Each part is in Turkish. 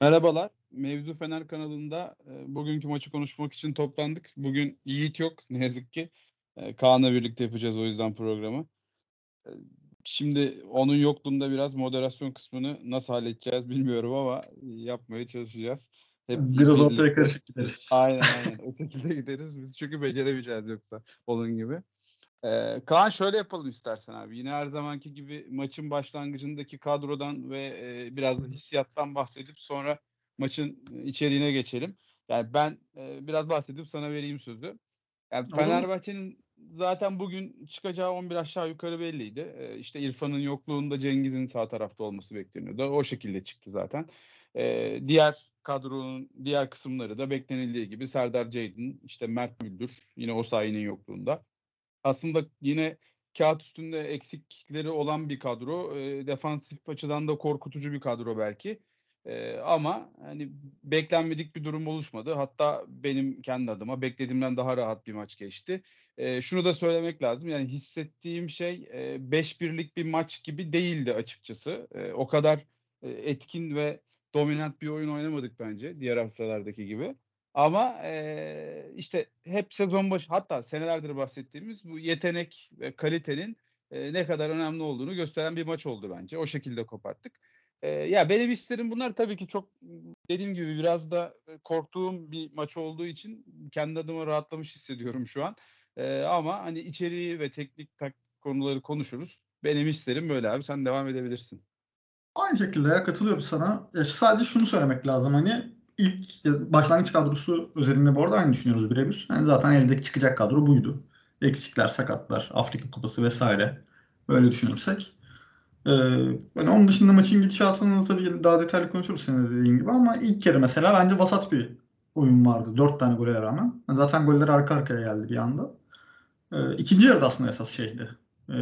Merhabalar. Mevzu Fener kanalında e, bugünkü maçı konuşmak için toplandık. Bugün Yiğit yok ne yazık ki. E, Kaan'la birlikte yapacağız o yüzden programı. E, şimdi onun yokluğunda biraz moderasyon kısmını nasıl halledeceğiz bilmiyorum ama yapmaya çalışacağız. Hep biraz ortaya karışık gideriz. Aynen aynen. o şekilde gideriz. Biz çünkü beceremeyeceğiz yoksa onun gibi. Ee, Kaan şöyle yapalım istersen abi. Yine her zamanki gibi maçın başlangıcındaki kadrodan ve e, biraz da hissiyattan bahsedip sonra maçın içeriğine geçelim. Yani ben e, biraz bahsedip sana vereyim sözü. Yani Fenerbahçe'nin zaten bugün çıkacağı 11 aşağı yukarı belliydi. E, işte İrfan'ın yokluğunda Cengiz'in sağ tarafta olması bekleniyordu. O şekilde çıktı zaten. E, diğer kadronun diğer kısımları da beklenildiği gibi Serdar Ceydin, işte Mert Müldür yine o sayının yokluğunda aslında yine kağıt üstünde eksikleri olan bir kadro. E, defansif açıdan da korkutucu bir kadro belki. E, ama hani beklenmedik bir durum oluşmadı. Hatta benim kendi adıma beklediğimden daha rahat bir maç geçti. E, şunu da söylemek lazım. Yani hissettiğim şey e, 5-1'lik bir maç gibi değildi açıkçası. E, o kadar e, etkin ve dominant bir oyun oynamadık bence diğer haftalardaki gibi. Ama e, işte hep sezon başı hatta senelerdir bahsettiğimiz bu yetenek ve kalitenin e, ne kadar önemli olduğunu gösteren bir maç oldu bence. O şekilde koparttık. E, ya benim isterim bunlar tabii ki çok dediğim gibi biraz da korktuğum bir maç olduğu için kendi adıma rahatlamış hissediyorum şu an. E, ama hani içeriği ve teknik tak konuları konuşuruz. Benim isterim böyle abi. Sen devam edebilirsin. Aynı şekilde ya katılıyorum sana. Ya sadece şunu söylemek lazım hani ilk başlangıç kadrosu özelinde bu arada aynı düşünüyoruz birebir. Yani zaten eldeki çıkacak kadro buydu. Eksikler, sakatlar, Afrika Kupası vesaire. Böyle düşünürsek. Ee, yani onun dışında maçın gidişatını tabii daha detaylı konuşuruz senin dediğin gibi ama ilk kere mesela bence vasat bir oyun vardı. Dört tane gole rağmen. Zaten goller arka arkaya geldi bir anda. Ee, ikinci yarıda aslında esas şeydi. Ee,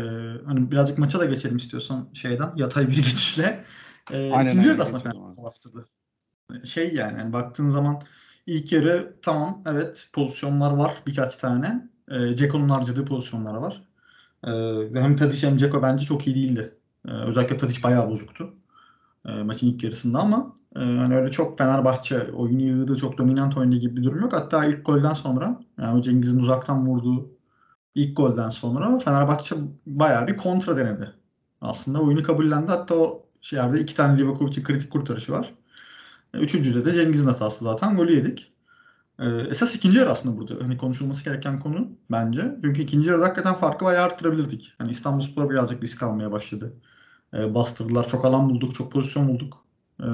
hani birazcık maça da geçelim istiyorsan şeyden yatay bir geçişle. Ee, Aynen, ikinci yarıda aslında fena bastırdı şey yani, yani baktığın zaman ilk yarı tamam evet pozisyonlar var birkaç tane. E, Ceko'nun harcadığı pozisyonlar var. E, hem Tadic hem Ceko bence çok iyi değildi. E, özellikle Tadic bayağı bozuktu. E, maçın ilk yarısında ama e, hani öyle çok Fenerbahçe oyunu yığdı, çok dominant oynadığı gibi bir durum yok. Hatta ilk golden sonra yani Cengiz'in uzaktan vurduğu ilk golden sonra Fenerbahçe bayağı bir kontra denedi. Aslında oyunu kabullendi. Hatta o yerde iki tane Livakovic'in kritik kurtarışı var. Üçüncüde de Cengiz'in hatası zaten. Golü yedik. Ee, esas ikinci yarı aslında burada. Hani konuşulması gereken konu bence. Çünkü ikinci yarıda hakikaten farkı bayağı arttırabilirdik. Hani İstanbulspor birazcık risk almaya başladı. Ee, bastırdılar. Çok alan bulduk. Çok pozisyon bulduk. Ee,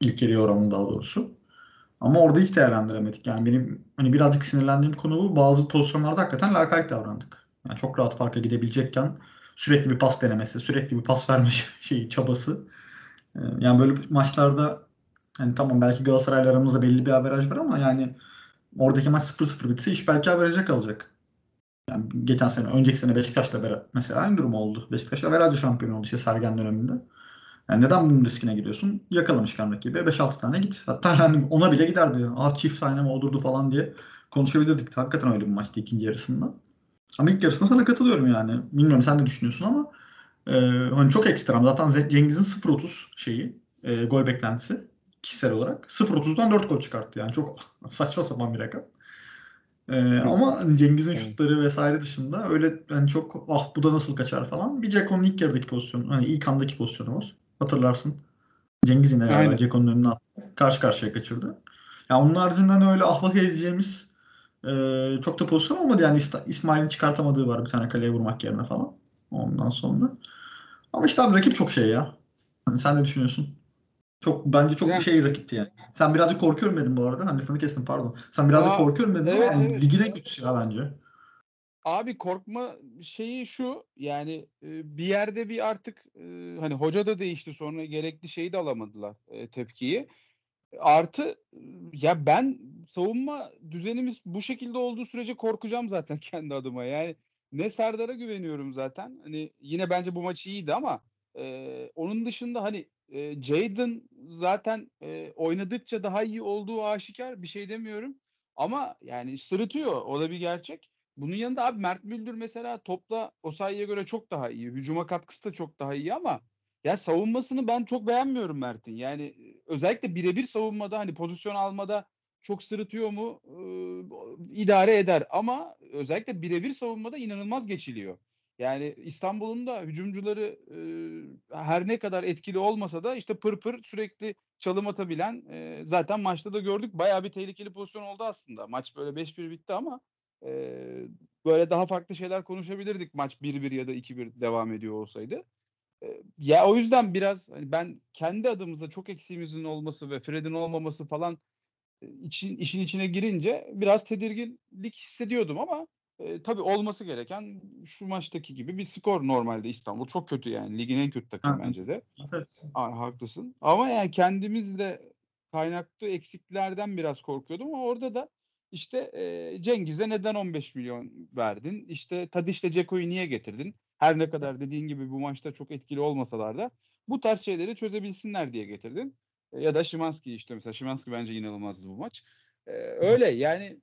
ilk yarıya oranın daha doğrusu. Ama orada hiç değerlendiremedik. Yani benim hani birazcık sinirlendiğim konu bu. Bazı pozisyonlarda hakikaten lakayt davrandık. Yani çok rahat farka gidebilecekken sürekli bir pas denemesi, sürekli bir pas verme şeyi, çabası. Ee, yani böyle maçlarda Hani tamam belki Galatasaray'la aramızda belli bir averaj var ama yani oradaki maç 0-0 bitse iş belki averaja kalacak. Yani geçen sene, önceki sene Beşiktaş'la beraber mesela aynı durum oldu. Beşiktaş averajlı şampiyon oldu işte Sergen döneminde. Yani neden bunun riskine gidiyorsun? Yakalamışken rakibi 5-6 tane git. Hatta hani ona bile giderdi. Ah çift tane mi olurdu falan diye konuşabilirdik. Hakikaten öyle bir maçtı ikinci yarısında. Ama ilk yarısında sana katılıyorum yani. Bilmiyorum sen de düşünüyorsun ama e, hani çok ekstrem. Zaten Cengiz'in 0-30 şeyi, e, gol beklentisi kişisel olarak. 0-30'dan 4 gol çıkarttı yani çok saçma sapan bir rakam. Ee, ama hani Cengiz'in şutları vesaire dışında öyle yani çok ah bu da nasıl kaçar falan. Bir Ceko'nun ilk yarıdaki pozisyonu hani ilk andaki pozisyonu var. Hatırlarsın. Cengiz yine galiba Ceko'nun önüne attı. Karşı karşıya kaçırdı. Yani onun haricinde öyle ahvah edeceğimiz e, çok da pozisyon olmadı. Yani İsmail'in çıkartamadığı var bir tane kaleye vurmak yerine falan. Ondan sonra. Ama işte abi rakip çok şey ya. Hani sen ne düşünüyorsun? Çok bence çok yani, bir şey rakipti yani. Sen birazcık korkuyorum dedim bu arada. Hani lafını kestim pardon. Sen birazcık aa, korkuyorum dedin evet, ama evet. ligin en kötüsü ya bence. Abi korkma şeyi şu yani bir yerde bir artık hani hoca da değişti sonra gerekli şeyi de alamadılar tepkiyi. Artı ya ben savunma düzenimiz bu şekilde olduğu sürece korkacağım zaten kendi adıma. Yani ne Serdar'a güveniyorum zaten. Hani yine bence bu maç iyiydi ama e, onun dışında hani e, Jaden zaten e, oynadıkça daha iyi olduğu aşikar bir şey demiyorum. Ama yani sırıtıyor. O da bir gerçek. Bunun yanında abi Mert Müldür mesela topla Osayi'ye göre çok daha iyi. Hücuma katkısı da çok daha iyi ama ya savunmasını ben çok beğenmiyorum Mert'in. Yani özellikle birebir savunmada hani pozisyon almada çok sırıtıyor mu? E, idare eder ama özellikle birebir savunmada inanılmaz geçiliyor. Yani İstanbul'un da hücumcuları e, her ne kadar etkili olmasa da işte pır pır sürekli çalım atabilen e, zaten maçta da gördük bayağı bir tehlikeli pozisyon oldu aslında. Maç böyle 5-1 bitti ama e, böyle daha farklı şeyler konuşabilirdik maç 1-1 ya da 2-1 devam ediyor olsaydı. E, ya o yüzden biraz hani ben kendi adımıza çok eksiğimizin olması ve Fred'in olmaması falan için işin içine girince biraz tedirginlik hissediyordum ama e, tabii olması gereken şu maçtaki gibi bir skor normalde İstanbul. Çok kötü yani. Ligin en kötü takımı bence de. Evet. Aa, haklısın. Ama yani kendimizle kaynaklı eksiklerden biraz korkuyordum ama orada da işte e, Cengiz'e neden 15 milyon verdin? İşte Tadiş'le Ceko'yu niye getirdin? Her ne kadar dediğin gibi bu maçta çok etkili olmasalar da bu tarz şeyleri çözebilsinler diye getirdin. E, ya da Şimanski işte mesela Şimanski bence inanılmazdı bu maç. E, öyle yani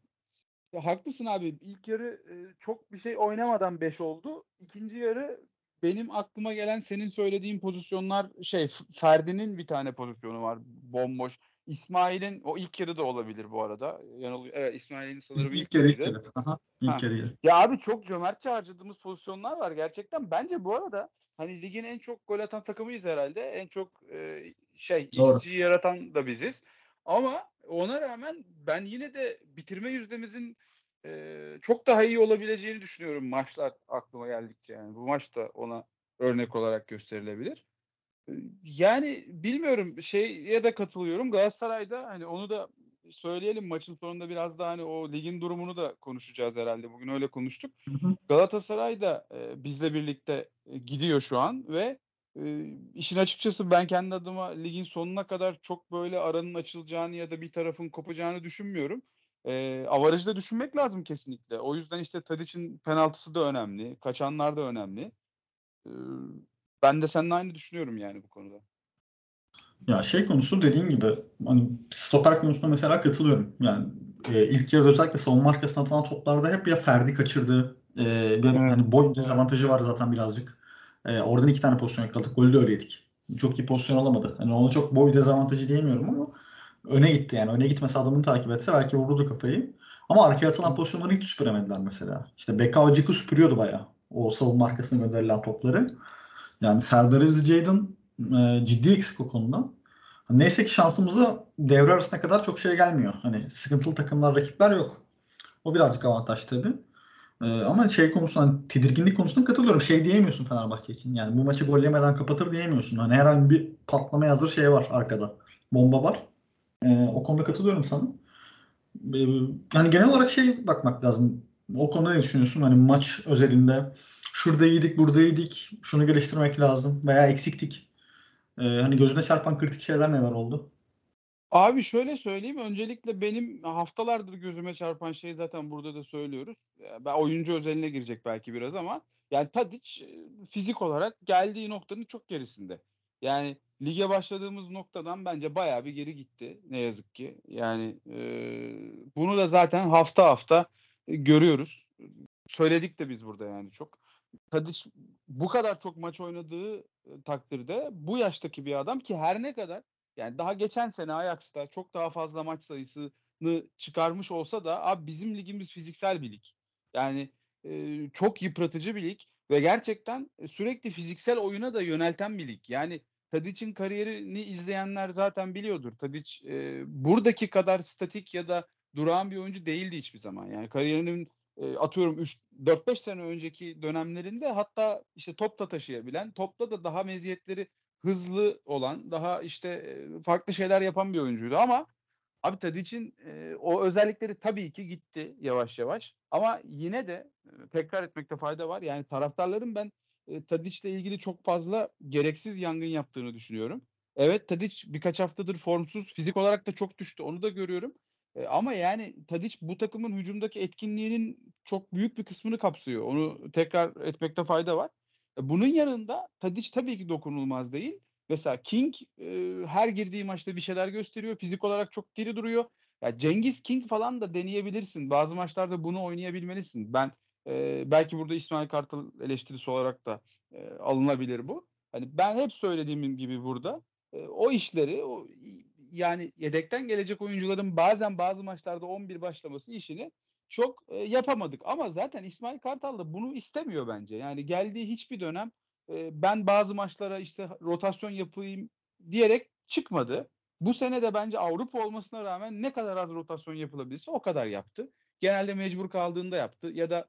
haklısın abi. İlk yarı e, çok bir şey oynamadan 5 oldu. İkinci yarı benim aklıma gelen senin söylediğin pozisyonlar şey Ferdi'nin bir tane pozisyonu var bomboş. İsmail'in o ilk yarı da olabilir bu arada. Yanılıyor. Evet İsmail'in sanırım ilk, ilk, yarı. Aha, ilk Ha. yarı. Ya abi çok cömertçe harcadığımız pozisyonlar var gerçekten. Bence bu arada hani ligin en çok gol atan takımıyız herhalde. En çok e, şey Doğru. Yaratan da biziz. Ama ona rağmen ben yine de bitirme yüzdemizin e, çok daha iyi olabileceğini düşünüyorum maçlar aklıma geldikçe. Yani bu maç da ona örnek olarak gösterilebilir. Yani bilmiyorum şeye de katılıyorum. Galatasaray'da hani onu da söyleyelim maçın sonunda biraz daha hani o ligin durumunu da konuşacağız herhalde. Bugün öyle konuştuk. Hı hı. Galatasaray da e, bizle birlikte e, gidiyor şu an ve e, işin açıkçası ben kendi adıma ligin sonuna kadar çok böyle aranın açılacağını ya da bir tarafın kopacağını düşünmüyorum. E, avarajı da düşünmek lazım kesinlikle. O yüzden işte Tadic'in penaltısı da önemli. Kaçanlar da önemli. E, ben de seninle aynı düşünüyorum yani bu konuda. Ya şey konusu dediğin gibi hani stoper konusunda mesela katılıyorum. Yani e, ilk yarıda özellikle savunma arkasına atılan toplarda hep ya Ferdi kaçırdı. E, bir, Evet. hani boy dezavantajı var zaten birazcık. E, oradan iki tane pozisyon yakaladık. Golü de öyle yedik. Çok iyi pozisyon alamadı. Hani ona çok boy dezavantajı diyemiyorum ama öne gitti yani. Öne gitmese adamını takip etse belki vururdu kafayı. Ama arkaya atılan pozisyonları hiç süpüremediler mesela. İşte Beka Ciku süpürüyordu bayağı. O savunma arkasına gönderilen topları. Yani Serdar Aziz Ceydan e, ciddi eksik o konuda. Neyse ki şansımıza devre arasına kadar çok şey gelmiyor. Hani sıkıntılı takımlar, rakipler yok. O birazcık avantaj tabii. Ee, ama şey konusunda hani tedirginlik konusunda katılıyorum. Şey diyemiyorsun Fenerbahçe için. Yani bu maçı gol yemeden kapatır diyemiyorsun. Hani herhangi bir patlamaya hazır şey var arkada. Bomba var. Ee, o konuda katılıyorum sana. Ee, yani genel olarak şey bakmak lazım. O konuda ne düşünüyorsun? Hani maç özelinde şurada iyiydik, burada iyiydik. Şunu geliştirmek lazım veya eksiktik. Ee, hani gözüne çarpan kritik şeyler neler oldu? Abi şöyle söyleyeyim. Öncelikle benim haftalardır gözüme çarpan şey zaten burada da söylüyoruz. Ben oyuncu özeline girecek belki biraz ama yani Tadic e, fizik olarak geldiği noktanın çok gerisinde. Yani lige başladığımız noktadan bence bayağı bir geri gitti ne yazık ki. Yani e, bunu da zaten hafta hafta e, görüyoruz. Söyledik de biz burada yani çok. Tadic bu kadar çok maç oynadığı e, takdirde bu yaştaki bir adam ki her ne kadar yani daha geçen sene Ajax'ta çok daha fazla maç sayısını çıkarmış olsa da abi bizim ligimiz fiziksel bir lig. Yani e, çok yıpratıcı bir lig ve gerçekten e, sürekli fiziksel oyuna da yönelten bir lig. Yani Tadic'in kariyerini izleyenler zaten biliyordur. Tadic e, buradaki kadar statik ya da durağan bir oyuncu değildi hiçbir zaman. Yani kariyerinin e, atıyorum 3 4-5 sene önceki dönemlerinde hatta işte top da taşıyabilen, topta da daha meziyetleri hızlı olan, daha işte farklı şeyler yapan bir oyuncuydu ama abi Tadic'in e, o özellikleri tabii ki gitti yavaş yavaş ama yine de tekrar etmekte fayda var. Yani taraftarların ben e, Tadic'le ilgili çok fazla gereksiz yangın yaptığını düşünüyorum. Evet Tadic birkaç haftadır formsuz, fizik olarak da çok düştü. Onu da görüyorum. E, ama yani Tadic bu takımın hücumdaki etkinliğinin çok büyük bir kısmını kapsıyor. Onu tekrar etmekte fayda var. E, Bunun yanında Tadic tabii ki dokunulmaz değil. Mesela King e, her girdiği maçta bir şeyler gösteriyor. Fizik olarak çok diri duruyor. Ya Cengiz King falan da deneyebilirsin. Bazı maçlarda bunu oynayabilmelisin. Ben e, belki burada İsmail Kartal eleştirisi olarak da e, alınabilir bu. Hani ben hep söylediğim gibi burada e, o işleri o yani yedekten gelecek oyuncuların bazen bazı maçlarda 11 başlaması işini çok e, yapamadık. Ama zaten İsmail Kartal da bunu istemiyor bence. Yani geldiği hiçbir dönem e, ben bazı maçlara işte rotasyon yapayım diyerek çıkmadı. Bu sene de bence Avrupa olmasına rağmen ne kadar az rotasyon yapılabilirse o kadar yaptı. Genelde mecbur kaldığında yaptı ya da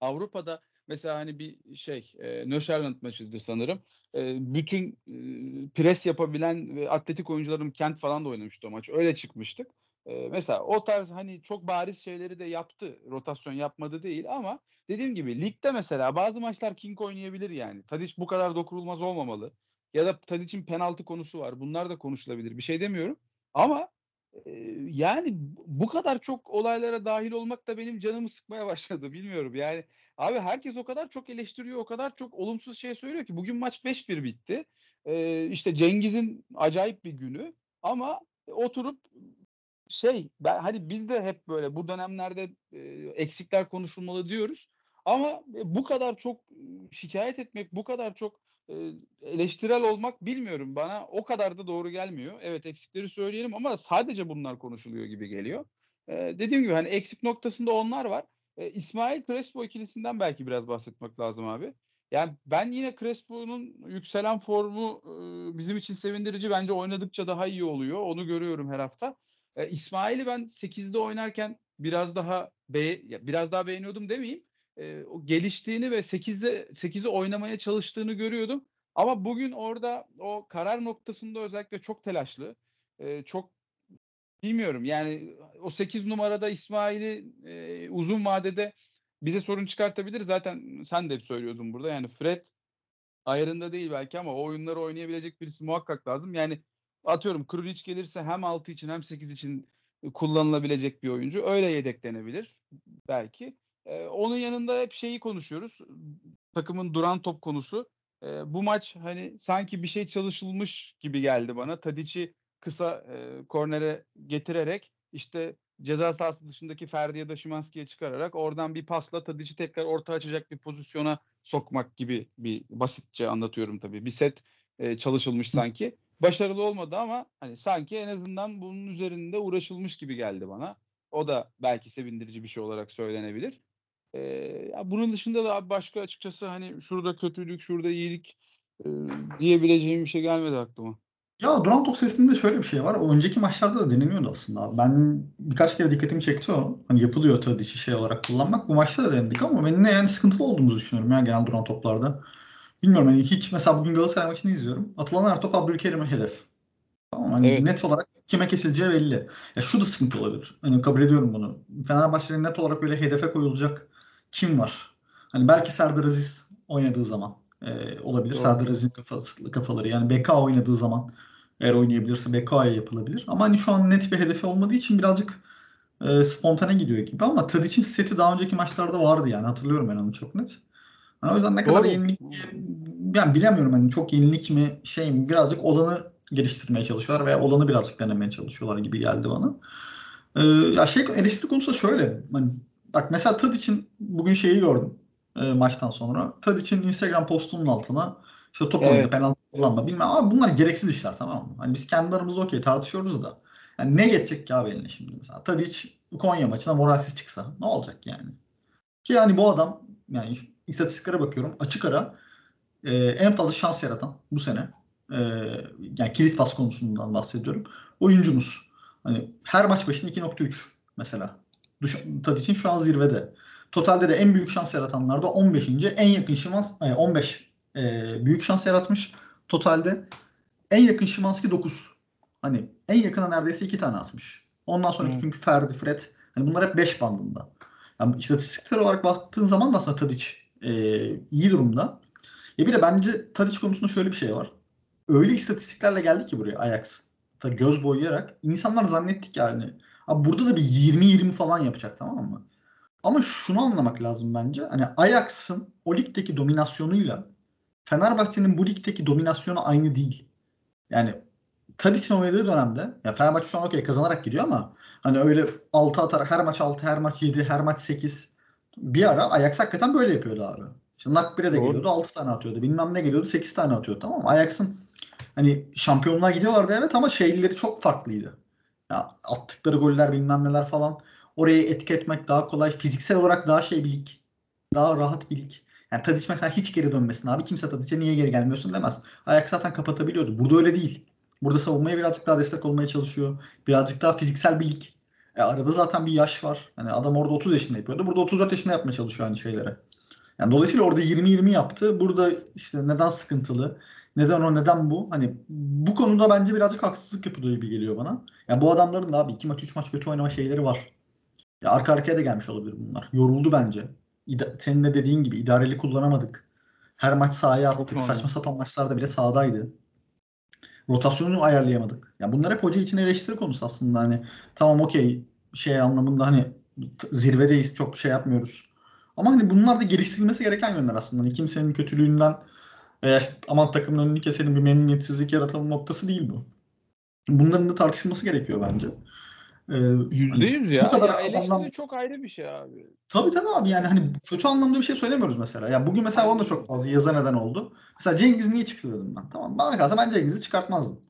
Avrupa'da mesela hani bir şey e, Nöşerland maçıydı sanırım. E, bütün e, pres yapabilen ve atletik oyuncuların kent falan da oynamıştı o maç. Öyle çıkmıştık. E, mesela o tarz hani çok bariz şeyleri de yaptı. Rotasyon yapmadı değil ama dediğim gibi ligde mesela bazı maçlar King oynayabilir yani. Tadic bu kadar dokunulmaz olmamalı. Ya da Tadic'in penaltı konusu var. Bunlar da konuşulabilir. Bir şey demiyorum. Ama e, yani bu kadar çok olaylara dahil olmak da benim canımı sıkmaya başladı. Bilmiyorum yani. Abi herkes o kadar çok eleştiriyor, o kadar çok olumsuz şey söylüyor ki bugün maç 5-1 bitti. Ee, işte Cengiz'in acayip bir günü ama oturup şey ben hani biz de hep böyle bu dönemlerde e, eksikler konuşulmalı diyoruz. Ama bu kadar çok şikayet etmek, bu kadar çok e, eleştirel olmak bilmiyorum bana o kadar da doğru gelmiyor. Evet eksikleri söyleyelim ama sadece bunlar konuşuluyor gibi geliyor. E, dediğim gibi hani eksik noktasında onlar var. E, İsmail Crespo ikilisinden belki biraz bahsetmek lazım abi. Yani ben yine Crespo'nun yükselen formu e, bizim için sevindirici. Bence oynadıkça daha iyi oluyor. Onu görüyorum her hafta. E, İsmail'i ben 8'de oynarken biraz daha be biraz daha beğeniyordum demeyeyim. E, o geliştiğini ve 8'de 8'i oynamaya çalıştığını görüyordum. Ama bugün orada o karar noktasında özellikle çok telaşlı. E, çok bilmiyorum. Yani o 8 numarada İsmail'i e, uzun vadede bize sorun çıkartabilir. Zaten sen de hep söylüyordun burada. Yani Fred ayarında değil belki ama o oyunları oynayabilecek birisi muhakkak lazım. Yani atıyorum Krunic gelirse hem 6 için hem 8 için kullanılabilecek bir oyuncu. Öyle yedeklenebilir belki. Ee, onun yanında hep şeyi konuşuyoruz. Takımın duran top konusu. Ee, bu maç hani sanki bir şey çalışılmış gibi geldi bana. Tadic'i kısa e, kornere getirerek işte ceza sahası dışındaki Ferdi ya da Şimanski'ye çıkararak oradan bir pasla Tadic'i tekrar orta açacak bir pozisyona sokmak gibi bir basitçe anlatıyorum tabii. Bir set e, çalışılmış sanki. Başarılı olmadı ama hani sanki en azından bunun üzerinde uğraşılmış gibi geldi bana. O da belki sevindirici bir şey olarak söylenebilir. E, ya bunun dışında da başka açıkçası hani şurada kötülük, şurada iyilik e, diyebileceğim bir şey gelmedi aklıma. Ya duran top sesinde şöyle bir şey var. Önceki maçlarda da deneniyordu aslında. Ben birkaç kere dikkatimi çekti o. Hani yapılıyor tabii şey olarak kullanmak. Bu maçta da denedik ama ben ne yani sıkıntılı olduğumuzu düşünüyorum ya genel duran toplarda. Bilmiyorum hani hiç mesela bugün Galatasaray maçını izliyorum. Atılan her top Abdülkerim'e hedef. Tamam hani evet. net olarak kime kesileceği belli. Ya şu da sıkıntı olabilir. Hani kabul ediyorum bunu. Fenerbahçe'nin net olarak öyle hedefe koyulacak kim var? Hani belki Serdar Aziz oynadığı zaman e, olabilir. Doğru. Serdar Aziz'in kafası, kafaları. Yani BK oynadığı zaman eğer oynayabilirse BK'ya yapılabilir. Ama hani şu an net bir hedefi olmadığı için birazcık e, spontane gidiyor gibi. Ama Tadic'in seti daha önceki maçlarda vardı yani. Hatırlıyorum ben onu çok net. Yani o yüzden ne kadar Doğru. yenilik ben bilemiyorum hani çok yenilik mi şey mi birazcık olanı geliştirmeye çalışıyorlar veya olanı birazcık denemeye çalışıyorlar gibi geldi bana. Ee, ya şey eleştiri konusu da şöyle. Hani, bak mesela Tadic'in bugün şeyi gördüm e, maçtan sonra. Tadic'in Instagram postunun altına işte top evet. oyunu, penaltı kullanma bilmem ama bunlar gereksiz işler tamam mı? Hani biz kendi aramızda okey tartışıyoruz da. Yani ne geçecek ki abi eline şimdi mesela? Tadic Konya maçına moralsiz çıksa ne olacak yani? Ki yani bu adam yani istatistiklere bakıyorum açık ara e, en fazla şans yaratan bu sene e, yani kilit pas konusundan bahsediyorum. Oyuncumuz. Hani her maç başına 2.3 mesela. Tadic'in şu an zirvede. Totalde de en büyük şans yaratanlarda 15. en yakın şans 15 e, büyük şans yaratmış totalde. En yakın Şimanski 9. Hani en yakına neredeyse 2 tane atmış. Ondan sonraki hmm. çünkü Ferdi, Fred. Hani bunlar hep 5 bandında. Yani istatistiksel olarak baktığın zaman da aslında Tadic e, iyi durumda. Ya bir de bence Tadic konusunda şöyle bir şey var. Öyle istatistiklerle geldi ki buraya Ajax. Tabii göz boyayarak. insanlar zannettik yani. Abi burada da bir 20-20 falan yapacak tamam mı? Ama şunu anlamak lazım bence. Hani Ajax'ın o ligdeki dominasyonuyla Fenerbahçe'nin bu ligdeki dominasyonu aynı değil. Yani Tadic'in oynadığı dönemde ya Fenerbahçe şu an okey kazanarak gidiyor ama hani öyle 6 atarak her maç 6, her maç 7, her maç 8 bir ara Ajax hakikaten böyle yapıyordu abi. İşte Nakbir'e de Doğru. geliyordu 6 tane atıyordu. Bilmem ne geliyordu 8 tane atıyordu tamam mı? Ajax'ın hani şampiyonluğa gidiyorlardı evet ama şeyleri çok farklıydı. Ya attıkları goller bilmem neler falan. Orayı etki etmek daha kolay. Fiziksel olarak daha şey bir lig. Daha rahat bir lig. Yani Tadic mesela hiç geri dönmesin abi. Kimse Tadic'e niye geri gelmiyorsun demez. Ayak zaten kapatabiliyordu. Burada öyle değil. Burada savunmaya birazcık daha destek olmaya çalışıyor. Birazcık daha fiziksel bir lig. E arada zaten bir yaş var. Hani adam orada 30 yaşında yapıyordu. Burada 34 yaşında yapmaya çalışıyor aynı şeyleri. Yani dolayısıyla orada 20-20 yaptı. Burada işte neden sıkıntılı? Neden o neden bu? Hani bu konuda bence birazcık haksızlık yapılıyor gibi geliyor bana. Yani bu adamların da abi 2 maç 3 maç kötü oynama şeyleri var. Ya arka arkaya da gelmiş olabilir bunlar. Yoruldu bence. İda- senin de dediğin gibi idareli kullanamadık. Her maç sahaya attık. Saçma sapan maçlarda bile sahadaydı. Rotasyonu ayarlayamadık. Ya bunlar hep hoca için eleştiri konusu aslında. Hani tamam okey şey anlamında hani zirvedeyiz çok şey yapmıyoruz. Ama hani bunlar da geliştirilmesi gereken yönler aslında. Hani kimsenin kötülüğünden veya işte aman takımın önünü keselim bir memnuniyetsizlik yaratalım noktası değil bu. Bunların da tartışılması gerekiyor bence. Ee, Yüzde yüz ya. bu kadar ya adamdan- çok ayrı bir şey abi. Tabii tabii abi yani hani kötü anlamda bir şey söylemiyoruz mesela. Ya bugün mesela bana da çok fazla yaza neden oldu. Mesela Cengiz niye çıktı dedim ben. Tamam bana kalsa ben Cengiz'i çıkartmazdım.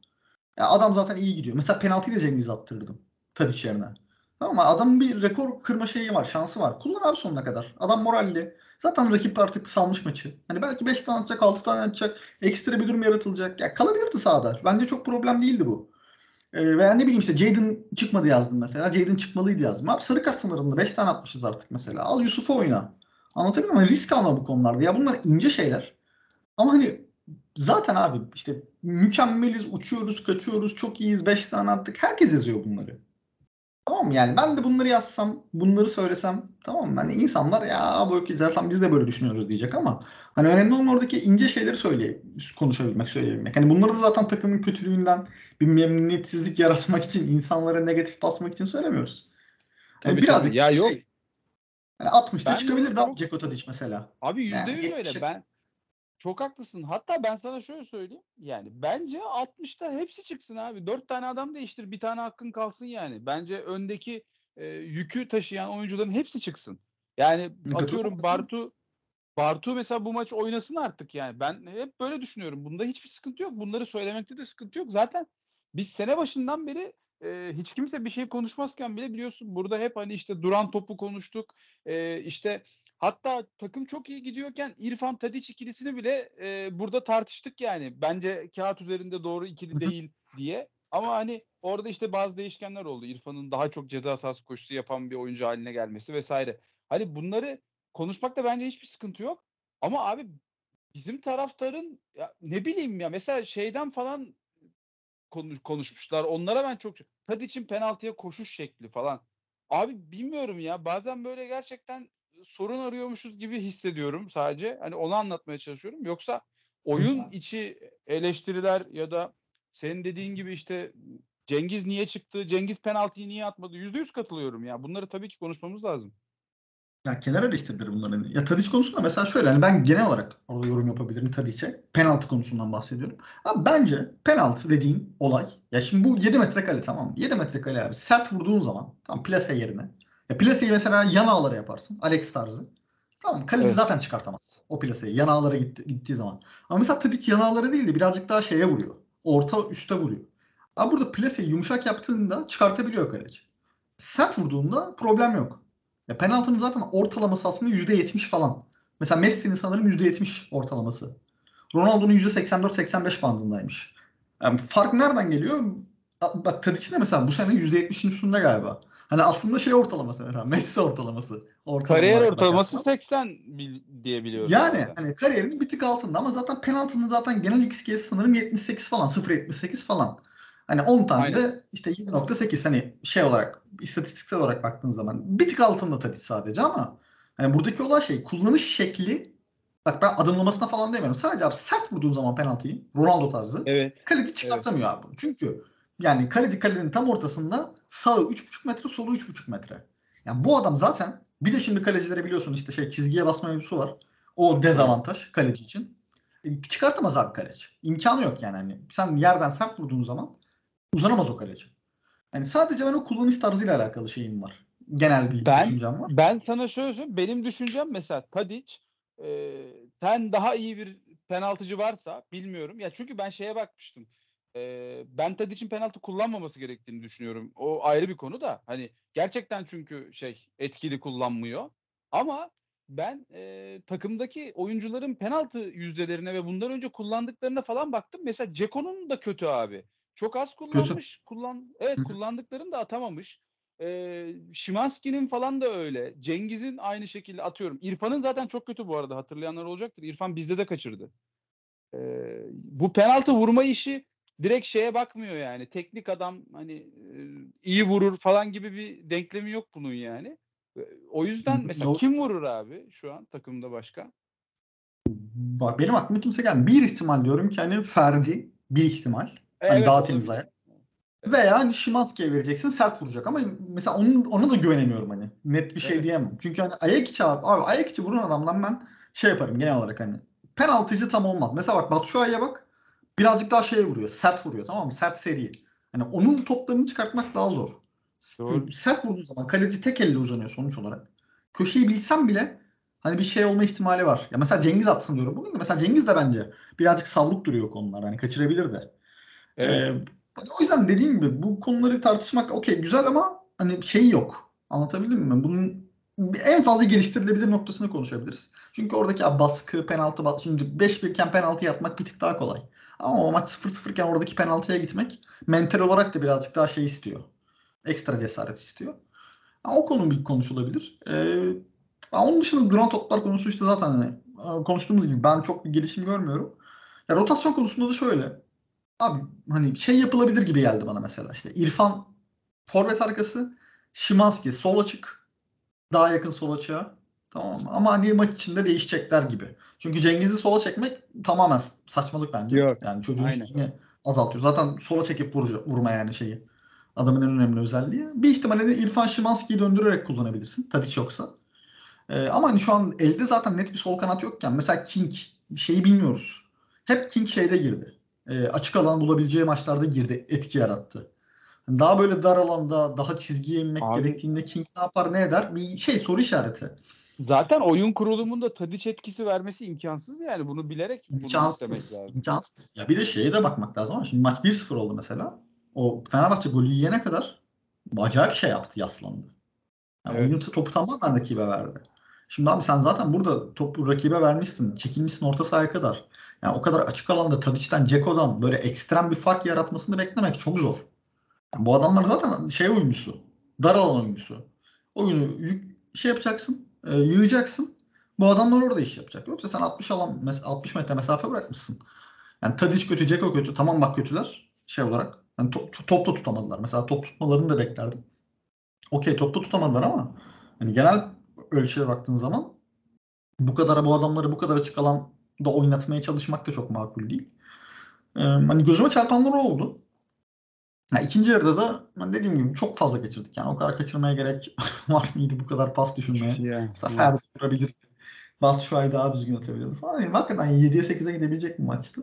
Ya adam zaten iyi gidiyor. Mesela penaltıyı da Cengiz'e attırırdım. Tadiç yerine. Tamam mı? Adamın bir rekor kırma şeyi var, şansı var. Kullan abi sonuna kadar. Adam moralli. Zaten rakip artık salmış maçı. Hani belki 5 tane atacak, 6 tane atacak. Ekstra bir durum yaratılacak. Ya kalabilirdi sahada. Bence çok problem değildi bu. Ee, veya ne bileyim işte Jadon çıkmadı yazdım mesela. Jadon çıkmalıydı yazdım. Abi sarı kart sınırında 5 tane atmışız artık mesela. Al Yusuf'u oyna. Anlatabiliyor muyum? Risk alma bu konularda. Ya bunlar ince şeyler. Ama hani zaten abi işte mükemmeliz, uçuyoruz, kaçıyoruz, çok iyiyiz, 5 tane attık. Herkes yazıyor bunları. Tamam mı? Yani ben de bunları yazsam, bunları söylesem tamam mı? Hani insanlar ya bu zaten biz de böyle düşünüyoruz diyecek ama hani önemli olan oradaki ince şeyleri söyleye, konuşabilmek, söyleyebilmek. Hani bunları da zaten takımın kötülüğünden bir memnuniyetsizlik yaratmak için, insanlara negatif basmak için söylemiyoruz. Hani Tabii, birazcık tabii. Ya şey, yok. hani 60'ta Ben de çıkabilirdi abi çok- Ceko Tadic mesela. Abi yüzde Yani yüz öyle. yetmişe- Ben çok haklısın. Hatta ben sana şöyle söyleyeyim. Yani bence 60'ta hepsi çıksın abi. 4 tane adam değiştir. Bir tane hakkın kalsın yani. Bence öndeki e, yükü taşıyan oyuncuların hepsi çıksın. Yani atıyorum Bartu Bartu mesela bu maç oynasın artık yani. Ben hep böyle düşünüyorum. Bunda hiçbir sıkıntı yok. Bunları söylemekte de sıkıntı yok. Zaten biz sene başından beri e, hiç kimse bir şey konuşmazken bile biliyorsun burada hep hani işte duran topu konuştuk. E, işte hatta takım çok iyi gidiyorken İrfan Tadiç ikilisini bile e, burada tartıştık yani. Bence kağıt üzerinde doğru ikili değil diye. Ama hani orada işte bazı değişkenler oldu. İrfan'ın daha çok ceza sahası koşusu yapan bir oyuncu haline gelmesi vesaire. Hani bunları konuşmakta bence hiçbir sıkıntı yok. Ama abi bizim taraftarın ya ne bileyim ya mesela şeyden falan konuş, konuşmuşlar. Onlara ben çok Tadic'in penaltıya koşuş şekli falan. Abi bilmiyorum ya. Bazen böyle gerçekten sorun arıyormuşuz gibi hissediyorum sadece. Hani onu anlatmaya çalışıyorum. Yoksa oyun içi eleştiriler ya da senin dediğin gibi işte Cengiz niye çıktı? Cengiz penaltıyı niye atmadı? Yüzde yüz katılıyorum ya. Bunları tabii ki konuşmamız lazım. Ya kenar eleştirileri bunların. Ya Tadic konusunda mesela şöyle hani ben genel olarak orada yorum yapabilirim Tadic'e. Penaltı konusundan bahsediyorum. Abi bence penaltı dediğin olay ya şimdi bu 7 metrekare tamam mı? 7 metrekare abi sert vurduğun zaman tam plase yerine. Ya plaseyi mesela yan ağlara yaparsın. Alex tarzı. Tamam kaleci Evet. zaten çıkartamaz o plaseyi yan ağlara gitti, gittiği zaman. Ama mesela Tadic yan ağlara değil de birazcık daha şeye vuruyor. Orta üste vuruyor. Abi burada plaseyi yumuşak yaptığında çıkartabiliyor kaleci. Sert vurduğunda problem yok. Ya penaltının zaten ortalaması aslında %70 falan. Mesela Messi'nin sanırım %70 ortalaması. Ronaldo'nun %84-85 bandındaymış. Yani fark nereden geliyor? Bak Tadic'in de mesela bu sene %70'in üstünde galiba. Hani aslında şey ortalaması mesela Messi ortalaması. Ortalama Kariyer ortalaması bakarsan. 80 bil- diye biliyorum. Yani zaten. hani kariyerinin bir tık altında ama zaten penaltının zaten genel XG'si sanırım 78 falan 0.78 falan. Hani 10 tane Aynen. de işte 7.8 hani şey olarak istatistiksel olarak baktığın zaman bir tık altında tabii sadece ama hani buradaki olay şey kullanış şekli bak ben adımlamasına falan demiyorum. Sadece abi sert vurduğun zaman penaltıyı Ronaldo tarzı Evet. kaleci çıkartamıyor abi. bunu. Çünkü yani kaleci kalenin tam ortasında sağı 3.5 metre solu 3.5 metre. Yani bu adam zaten bir de şimdi kalecilere biliyorsun işte şey çizgiye basma mevzusu var. O dezavantaj kaleci için. E, Çıkartamaz abi kaleci. İmkanı yok yani. Hani sen yerden sert vurduğun zaman uzanamaz o kaleci. Yani sadece ben o kullanış tarzıyla alakalı şeyim var. Genel bir Ben- düşüncem var. Ben sana şöyle söyleyeyim. Benim düşüncem mesela Tadic e, ten daha iyi bir penaltıcı varsa bilmiyorum. Ya çünkü ben şeye bakmıştım. Ee, ben Tadic'in penaltı kullanmaması gerektiğini düşünüyorum. O ayrı bir konu da. Hani gerçekten çünkü şey etkili kullanmıyor. Ama ben e, takımdaki oyuncuların penaltı yüzdelerine ve bundan önce kullandıklarına falan baktım. Mesela Ceko'nun da kötü abi. Çok az kullanmış. Kullan evet kullandıklarını da atamamış. Ee, Şimanski'nin falan da öyle. Cengiz'in aynı şekilde atıyorum. İrfan'ın zaten çok kötü bu arada. Hatırlayanlar olacaktır. İrfan bizde de kaçırdı. Ee, bu penaltı vurma işi direkt şeye bakmıyor yani. Teknik adam hani e, iyi vurur falan gibi bir denklemi yok bunun yani. E, O yüzden mesela kim vurur abi şu an takımda başka? Bak benim aklıma kimse gelmiyor. Bir ihtimal diyorum ki hani Ferdi bir ihtimal. Hani Evet, daha olabilir. temiz ayak. Veya hani Şimanski'ye vereceksin sert vuracak ama mesela onun, ona da güvenemiyorum hani. Net bir şey Evet. diyemem. Çünkü hani ayak içi abi, abi ayak içi vuran adamdan ben şey yaparım genel olarak hani. Penaltıcı tam olmaz. Mesela bak Batshuayi'ye bak. Birazcık daha şeye vuruyor. Sert vuruyor tamam mı? Sert seri. Hani onun toplarını çıkartmak daha zor. Doğru. Sert vurduğu zaman kaleci tek elle uzanıyor sonuç olarak. Köşeyi bilsem bile hani bir şey olma ihtimali var. Ya mesela Cengiz atsın diyorum bugün de. Mesela Cengiz de bence birazcık salluk duruyor konularda. Hani kaçırabilir de. Evet. Ee, o yüzden dediğim gibi bu konuları tartışmak okey güzel ama hani şey yok. Anlatabildim mi? Bunun en fazla geliştirilebilir noktasını konuşabiliriz. Çünkü oradaki baskı, penaltı, şimdi 5-1 iken penaltı yapmak bir tık daha kolay. Ama o maç 0-0 iken oradaki penaltıya gitmek mental olarak da birazcık daha şey istiyor. Ekstra cesaret istiyor. Ha, o konu bir konuşulabilir. Ee, ha, onun dışında duran toplar konusu işte zaten hani, konuştuğumuz gibi ben çok bir gelişim görmüyorum. Ya rotasyon konusunda da şöyle. Abi hani şey yapılabilir gibi geldi bana mesela. İşte İrfan forvet arkası, Şimanski sol açık, daha yakın sol açığa. Tamam? Ama hani maç içinde değişecekler gibi. Çünkü Cengiz'i sola çekmek tamamen saçmalık bence. Yok, Yani çocuğun şeyini azaltıyor. Zaten sola çekip vurca, vurma yani şeyi. Adamın en önemli özelliği. Bir ihtimalle de İrfan Şimanski'yi döndürerek kullanabilirsin. Tadiç yoksa. Ee, ama hani şu an elde zaten net bir sol kanat yokken mesela King şeyi bilmiyoruz. Hep King şeyde girdi. Ee, açık alan bulabileceği maçlarda girdi. Etki yarattı. Hani Daha böyle dar alanda daha çizgiye inmek Abi- gerektiğinde King ne yapar ne eder? Bir şey soru işareti. Zaten oyun kurulumunda Tadic etkisi vermesi imkansız yani. Bunu bilerek bunu İmkansız. lazım. İmkansız. Ya bir de şeye de bakmak lazım ama şimdi maç 1-0 oldu mesela. O Fenerbahçe golü yiyene kadar acayip şey yaptı yaslandı. Yani Evet. oyunu topu tamamen rakibe verdi. Şimdi abi sen zaten burada topu rakibe vermişsin. Çekilmişsin orta sahaya kadar. Yani o kadar açık alanda Tadic'ten, Ceko'dan böyle ekstrem bir fark yaratmasını beklemek çok zor. Yani bu adamlar zaten şey oyuncusu. Dar alan oyuncusu. Oyunu yük, şey yapacaksın. E, yığacaksın. Bu adamlar orada iş yapacak. Yoksa sen 60 alan mes- 60 metre mesafe bırakmışsın. Yani Tadic kötü, Ceko kötü. Tamam bak kötüler şey olarak. Yani top, top da tutamadılar. Mesela top tutmalarını da beklerdim. Okey toplu tutamadılar ama hani genel ölçüye baktığın zaman bu kadar bu adamları bu kadar açık alanda oynatmaya çalışmak da çok makul değil. Ee, hani gözüme çarpanlar oldu. Ha, ikinci yarıda da dediğim gibi çok fazla kaçırdık. Yani o kadar kaçırmaya gerek var mıydı bu kadar pas düşünmeye? Ya, Mesela evet. Ferdi vurabilirdi. Batshuayi daha düzgün atabilirdi falan. Yani hakikaten 7'ye 8'e gidebilecek bir maçtı.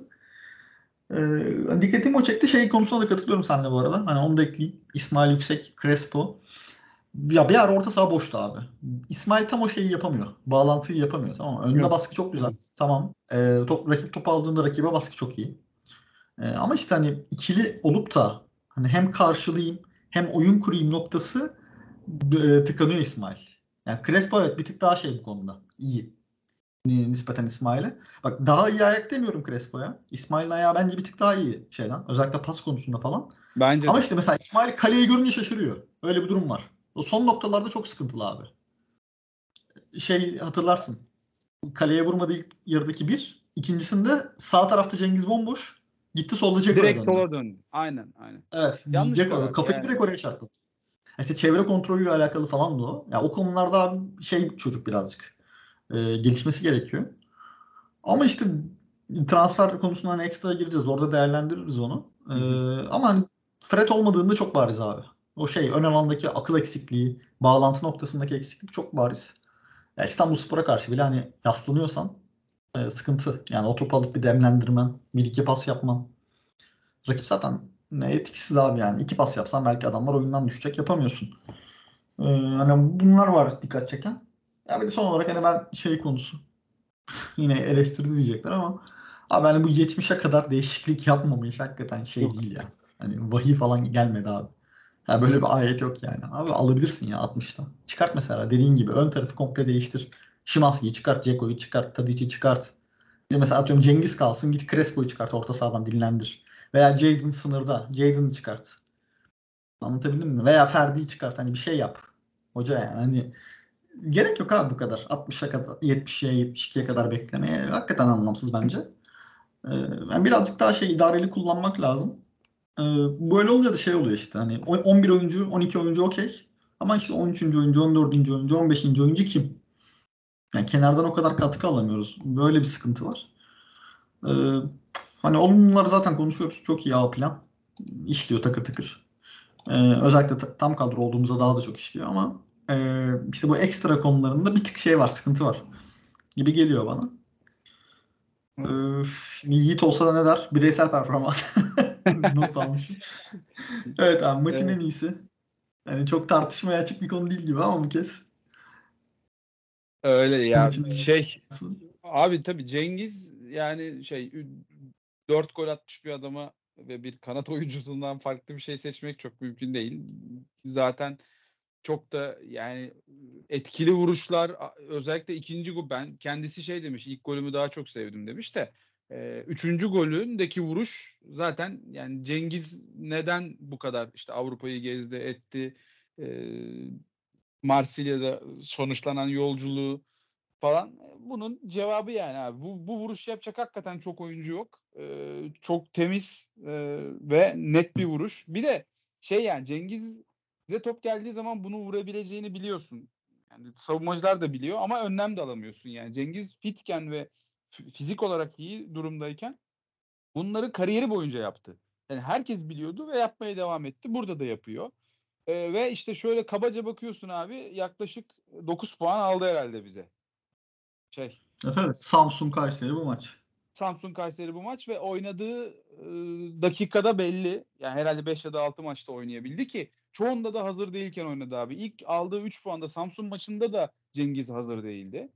Ee, dikkatimi o çekti. Şey konusunda da katılıyorum seninle bu arada. Hani onu da ekleyeyim. İsmail Yüksek, Crespo. Ya bir ara orta saha boştu abi. İsmail tam o şeyi yapamıyor. Bağlantıyı yapamıyor. Tamam mı? Önde Yok. baskı çok güzel. Tamam. Ee, top, rakip topu aldığında rakibe baskı çok iyi. Ee, ama işte hani ikili olup da hani hem karşılayayım hem oyun kurayım noktası e, tıkanıyor İsmail. Yani Crespo evet bir tık daha şey bu konuda. İyi. Ni- Nispeten İsmail'e. Bak daha iyi ayak demiyorum Crespo'ya. İsmail'in ayağı bence bir tık daha iyi şeyden. Özellikle pas konusunda falan. Bence Ama de. işte mesela İsmail kaleyi görünce şaşırıyor. Öyle bir durum var. O son noktalarda çok sıkıntılı abi. Şey hatırlarsın. Kaleye vurmadı ilk yarıdaki bir. İkincisinde sağ tarafta Cengiz bomboş. Gitti solda Ceko'ya Direkt sola döndü. Aynen aynen. Evet. Karar, kafayı yani. direkt oraya çarptı. İşte çevre kontrolüyle alakalı falan da o. Ya o konularda şey çocuk birazcık. e, gelişmesi gerekiyor. Ama işte transfer konusuna hani ekstra gireceğiz. Orada değerlendiririz onu. E, ama hani Fred olmadığında çok bariz abi. O şey ön alandaki akıl eksikliği, bağlantı noktasındaki eksiklik çok bariz. Ya İstanbulspor'a karşı bile hani yaslanıyorsan e, sıkıntı. Yani o topu alıp bir demlendirmen, bir iki pas yapman. Rakip zaten ne etkisiz abi yani. İki pas yapsan belki adamlar oyundan düşecek yapamıyorsun. Ee, hani bunlar var dikkat çeken. Ya bir de son olarak hani ben şey konusu yine eleştiri diyecekler ama Abi hani bu 70'e kadar değişiklik yapmamış hakikaten şey Yok. değil ya. Hani vahiy falan gelmedi abi. Ya böyle bir ayet yok yani. Abi alabilirsin ya 60'ta. Çıkart mesela dediğin gibi ön tarafı komple değiştir. Şimanski'yi çıkart, Ceko'yu çıkart, Tadic'i çıkart. Ya mesela atıyorum Cengiz kalsın git Crespo'yu çıkart orta sahadan dinlendir. Veya Jadon sınırda. Jadon'ı çıkart. Anlatabildim mi? Veya Ferdi'yi çıkart. Hani bir şey yap. Hoca yani hani gerek yok abi bu kadar. 60'a kadar 70'ye 72'ye kadar beklemeye hakikaten anlamsız bence. Ee, yani birazcık daha şey idareli kullanmak lazım. Ee, böyle olunca da şey oluyor işte hani o- 11 oyuncu 12 oyuncu okey. Ama işte 13. oyuncu, 14. oyuncu, 15. oyuncu kim? Yani kenardan o kadar katkı alamıyoruz. Böyle bir sıkıntı var. Ee, hani olumluları zaten konuşuyoruz. Çok iyi A plan. İşliyor takır takır. Ee, özellikle ta- tam kadro olduğumuzda daha da çok işliyor ama e, işte bu ekstra konularında bir tık şey var, sıkıntı var gibi geliyor bana. Ee, Yiğit olsa da ne der? Bireysel performans. Not almışım. Evet abi maçın Evet. en iyisi. Yani çok tartışmaya açık bir konu değil gibi ama bu kez. Öyle ya şey abi tabii Cengiz yani şey 4 gol atmış bir adama ve bir kanat oyuncusundan farklı bir şey seçmek çok mümkün değil. Zaten çok da yani etkili vuruşlar özellikle ikinci gol ben kendisi şey demiş ilk golümü daha çok sevdim demiş de e, üçüncü golündeki vuruş zaten yani Cengiz neden bu kadar işte Avrupa'yı gezdi etti e, Marsilya'da sonuçlanan yolculuğu falan bunun cevabı yani abi bu, bu vuruş yapacak hakikaten çok oyuncu yok E, çok temiz e, ve net bir vuruş bir de şey yani Cengiz Size top geldiği zaman bunu vurabileceğini biliyorsun. Yani savunmacılar da biliyor ama önlem de alamıyorsun. Yani Cengiz fitken ve fizik olarak iyi durumdayken bunları kariyeri boyunca yaptı. Yani herkes biliyordu ve yapmaya devam etti. Burada da yapıyor. Ee, ve işte şöyle kabaca bakıyorsun abi yaklaşık 9 puan aldı herhalde bize. Şey Evet, evet. Samsun Kayseri bu maç. Samsun Kayseri bu maç ve oynadığı e, dakikada belli. Yani herhalde 5 ya da 6 maçta oynayabildi ki çoğunda da hazır değilken oynadı abi. İlk aldığı 3 puanda Samsun maçında da Cengiz hazır değildi.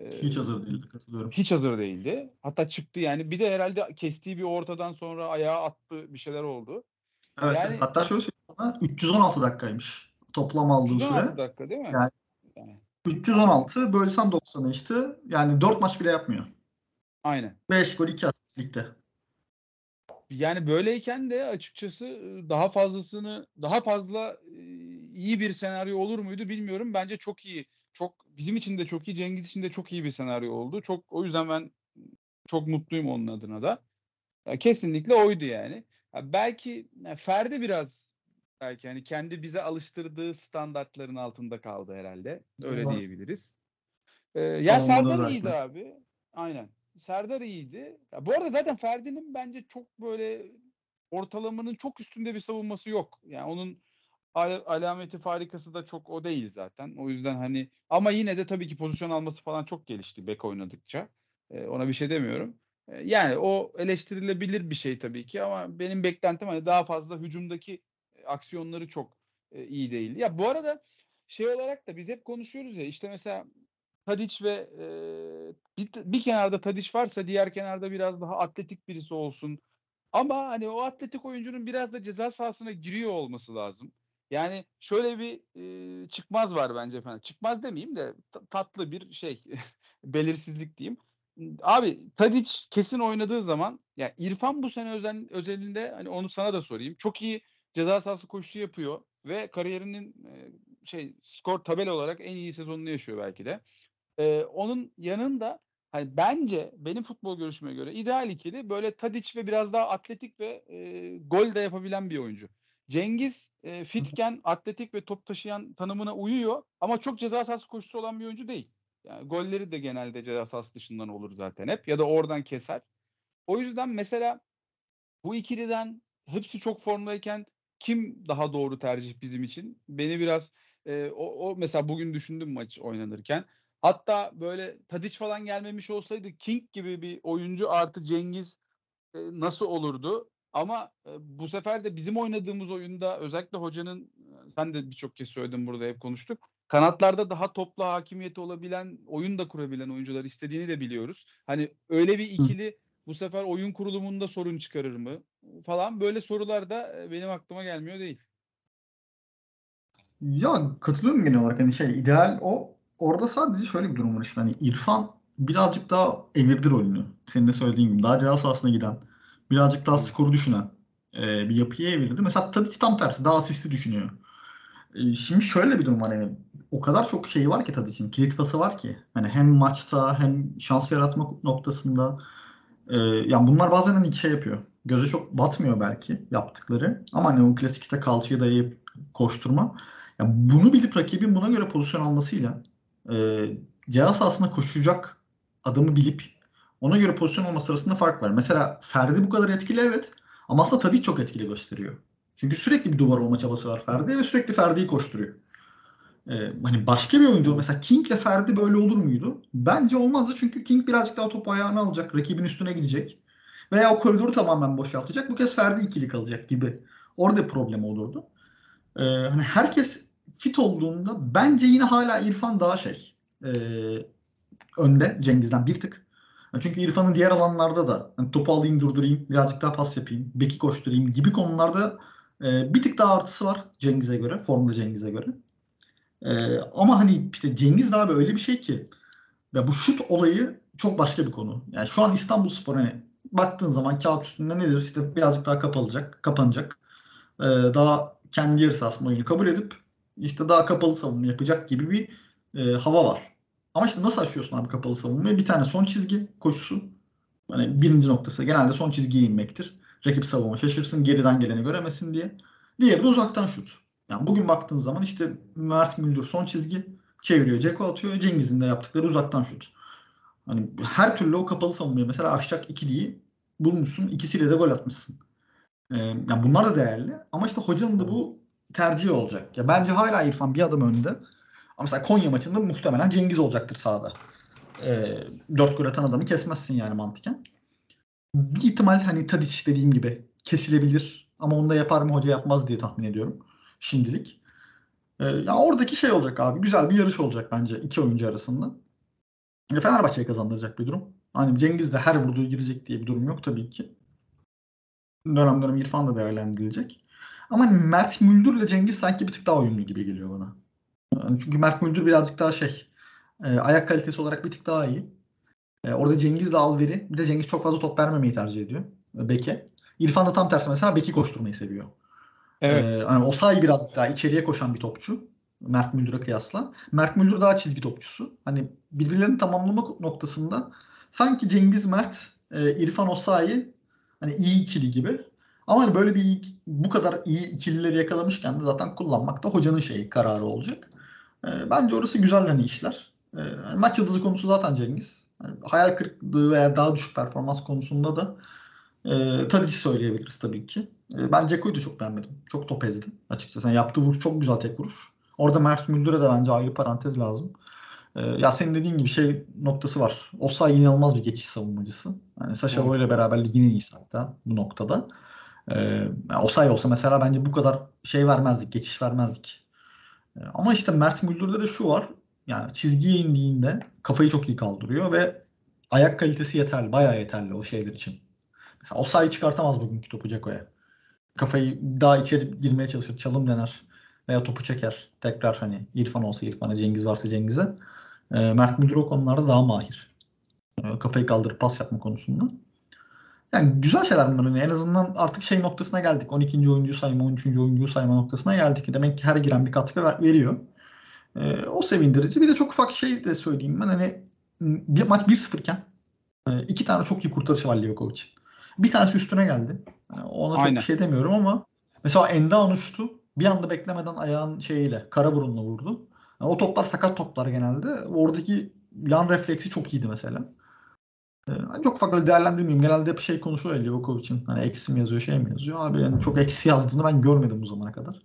E, Hiç hazır değildi katılıyorum. hiç hazır değildi. Hatta çıktı yani. Bir de herhalde kestiği bir ortadan sonra ayağa attı bir şeyler oldu. Evet, Yani-. Hatta şöyle söyleyeyim sana 316 dakikaymış toplam aldığı 116 süre. dakika değil mi? Yani- Yani, 316 bölsem 90'a işte. Yani 4 maç bile yapmıyor. aynen. 5 gol 2 asist ligde. Yani böyleyken de açıkçası e, daha fazlasını daha fazla e, iyi bir senaryo olur muydu bilmiyorum. Bence çok iyi. Çok bizim için de çok iyi, Cengiz için de çok iyi bir senaryo oldu. Çok o yüzden ben çok mutluyum onun adına da. Ya kesinlikle oydu yani. Ya belki ya Ferdi biraz belki hani kendi bize alıştırdığı standartların altında kaldı herhalde. Öyle Doğru. diyebiliriz. Ee, ya Serdar iyiydi abi. Aynen. Serdar iyiydi. Ya bu arada zaten Ferdi'nin bence çok böyle ortalamanın çok üstünde bir savunması yok. Yani onun al- alameti farikası da çok o değil zaten. O yüzden hani ama yine de tabii ki pozisyon alması falan çok gelişti bek oynadıkça. Ee, ona bir şey demiyorum. Ee, yani o eleştirilebilir bir şey tabii ki ama benim beklentim hani daha fazla hücumdaki aksiyonları çok e, iyi değil. Ya bu arada şey olarak da biz hep konuşuyoruz ya işte mesela Tadic ve e, bir, bir kenarda Tadic varsa diğer kenarda biraz daha atletik birisi olsun. Ama hani o atletik oyuncunun biraz da ceza sahasına giriyor olması lazım. Yani şöyle bir e, çıkmaz var bence efendim. Çıkmaz demeyeyim de ta- tatlı bir şey belirsizlik diyeyim. Abi Tadic kesin oynadığı zaman ya İrfan bu sene özel, özelinde hani onu sana da sorayım. Çok iyi ceza sahası koşusu yapıyor ve kariyerinin e, şey skor tabela olarak en iyi sezonunu yaşıyor belki de. Ee, onun yanında hani bence benim futbol görüşüme göre ideal ikili böyle Tadic ve biraz daha atletik ve e, gol de yapabilen bir oyuncu. Cengiz e, fitken, atletik ve top taşıyan tanımına uyuyor ama çok ceza sahası koşusu olan bir oyuncu değil. Yani golleri de genelde ceza sahası dışından olur zaten hep ya da oradan keser. O yüzden mesela bu ikiliden hepsi çok formdayken kim daha doğru tercih bizim için? Beni biraz e, o, o mesela bugün düşündüm maç oynanırken. Hatta böyle Tadic falan gelmemiş olsaydı King gibi bir oyuncu artı Cengiz e, nasıl olurdu? Ama e, bu sefer de bizim oynadığımız oyunda özellikle hocanın sen de birçok kez söyledin burada hep konuştuk. Kanatlarda daha toplu hakimiyeti olabilen, oyun da kurabilen oyuncular istediğini de biliyoruz. Hani öyle bir ikili Bu sefer oyun kurulumunda sorun çıkarır mı? Falan böyle sorular da e, benim aklıma gelmiyor değil. Ya katılıyorum genel olarak hani şey ideal o. Orada sadece şöyle bir durum var işte hani İrfan birazcık daha evirdi rolünü. Senin de söylediğin gibi daha ceza sahasına giden, birazcık daha skoru düşünen e, bir yapıya evirdi. Mesela Tadic tam tersi daha asisti düşünüyor. E, şimdi şöyle bir durum var yani o kadar çok şey var ki Tadic'in kilit pası var ki. Hani hem maçta hem şans yaratma noktasında e, yani bunlar bazen hani şey yapıyor. Göze çok batmıyor belki yaptıkları. Ama hani o klasik işte kalçaya dayayıp koşturma. Ya bunu bilip rakibin buna göre pozisyon almasıyla e, ceza sahasına koşacak adamı bilip ona göre pozisyon olması arasında fark var. Mesela Ferdi bu kadar etkili evet ama aslında Tadic çok etkili gösteriyor. Çünkü sürekli bir duvar olma çabası var Ferdi'ye ve sürekli Ferdi'yi koşturuyor. Ee, hani başka bir oyuncu mesela King ile Ferdi böyle olur muydu? Bence olmazdı çünkü King birazcık daha topu ayağına alacak, rakibin üstüne gidecek. Veya o koridoru tamamen boşaltacak. Bu kez Ferdi ikili kalacak gibi. Orada problem olurdu. Ee, hani herkes fit olduğunda bence yine hala İrfan daha şey e, önde Cengiz'den bir tık. Çünkü İrfan'ın diğer alanlarda da hani topu alayım durdurayım, birazcık daha pas yapayım, beki koşturayım gibi konularda e, bir tık daha artısı var Cengiz'e göre, formda Cengiz'e göre. E, ama hani işte Cengiz daha böyle bir şey ki ya bu şut olayı çok başka bir konu. Yani şu an İstanbulspor hani baktığın zaman kağıt üstünde nedir? İşte birazcık daha kapalacak, kapanacak. E, daha kendi yarı sahasında oyunu kabul edip işte daha kapalı savunma yapacak gibi bir e, hava var. Ama işte nasıl aşıyorsun abi kapalı savunmayı? Bir tane son çizgi koşusu. Hani birinci noktası genelde son çizgiye inmektir. Rakip savunma şaşırsın, geriden geleni göremesin diye. Diğeri de uzaktan şut. Yani bugün baktığın zaman işte Mert Müldür son çizgi çeviriyor, Ceko atıyor. Cengiz'in de yaptıkları uzaktan şut. Hani her türlü o kapalı savunmayı mesela aşacak ikiliyi bulmuşsun. ikisiyle de gol atmışsın. Ee, yani bunlar da değerli. Ama işte hocanın da bu tercihi olacak. Ya bence hala İrfan bir adım önde. Ama mesela Konya maçında muhtemelen Cengiz olacaktır sahada. Ee, dört gol atan adamı kesmezsin yani mantıken. Bir ihtimal hani Tadic dediğim gibi kesilebilir. Ama onu da yapar mı hoca yapmaz diye tahmin ediyorum. Şimdilik. Ee, ya oradaki şey olacak abi. Güzel bir yarış olacak bence iki oyuncu arasında. E, Fenerbahçe'ye kazandıracak bir durum. Hani Cengiz de her vurduğu girecek diye bir durum yok tabii ki. Dönem dönem İrfan da değerlendirilecek. Ama Mert Müldür ile Cengiz sanki bir tık daha uyumlu gibi geliyor bana. Yani çünkü Mert Müldür birazcık daha şey e, ayak kalitesi olarak bir tık daha iyi. E, orada Cengiz de Alveri. Bir de Cengiz çok fazla top vermemeyi tercih ediyor. E, Beke. İrfan da tam tersi mesela Beki koşturmayı seviyor. Evet. E, hani Osayi birazcık daha içeriye koşan bir topçu. Mert Müldür'e kıyasla. Mert Müldür daha çizgi topçusu. Hani birbirlerini tamamlama noktasında sanki Cengiz Mert, e, İrfan Osayi hani iyi ikili gibi. Ama hani böyle bir bu kadar iyi ikilileri yakalamışken de zaten kullanmak da hocanın şeyi kararı olacak. E, bence orası güzel hani işler. E, hani maç yıldızı konusu zaten Cengiz. Hani hayal kırıklığı veya daha düşük performans konusunda da e, Tadic'i söyleyebiliriz tabii ki. E, ben Ceko'yu da çok beğenmedim. Çok top ezdi açıkçası. Yani yaptığı vuruş çok güzel tek vuruş. Orada Mert Müldür'e de bence ayrı parantez lazım. E, ya senin dediğin gibi şey noktası var. Osay inanılmaz bir geçiş savunmacısı. Yani Sasha. Boy ile beraber ligin en iyisi hatta bu noktada. E, yani Osay olsa mesela bence bu kadar şey vermezdik, geçiş vermezdik. E, ama işte Mert Müldür'de de şu var. Yani çizgiye indiğinde kafayı çok iyi kaldırıyor ve ayak kalitesi yeterli. Bayağı yeterli o şeyler için. Mesela Osayi çıkartamaz bugünkü topu Ceko'ya. Kafayı daha içeri girmeye çalışır. Çalım dener. Veya topu çeker. Tekrar hani İrfan olsa İrfan'a, Cengiz varsa Cengiz'e. E, Mert Müldür o konularda daha mahir. E, kafayı kaldırıp pas yapma konusunda. Yani güzel şeyler bunlar. Yani en azından artık şey noktasına geldik. 12. oyuncu sayma, 13. oyuncu sayma noktasına geldik. Demek ki her giren bir katkı ver- veriyor. E, o sevindirici. Bir de çok ufak şey de söyleyeyim ben. Hani bir maç 1-0 iken e, iki tane çok iyi kurtarışı var Livakovic. Bir tanesi üstüne geldi. Yani ona çok Aynen. bir şey demiyorum ama mesela Enda uçtu. Bir anda beklemeden ayağın şeyiyle kara burunla vurdu. Yani o toplar sakat toplar genelde. Oradaki yan refleksi çok iyiydi mesela. Ee, hani çok öyle değerlendirmeyeyim. Genelde hep şey konuşuluyor ya Livakovic'in. Hani eksi mi yazıyor şey mi yazıyor. Abi yani çok eksi yazdığını ben görmedim bu zamana kadar.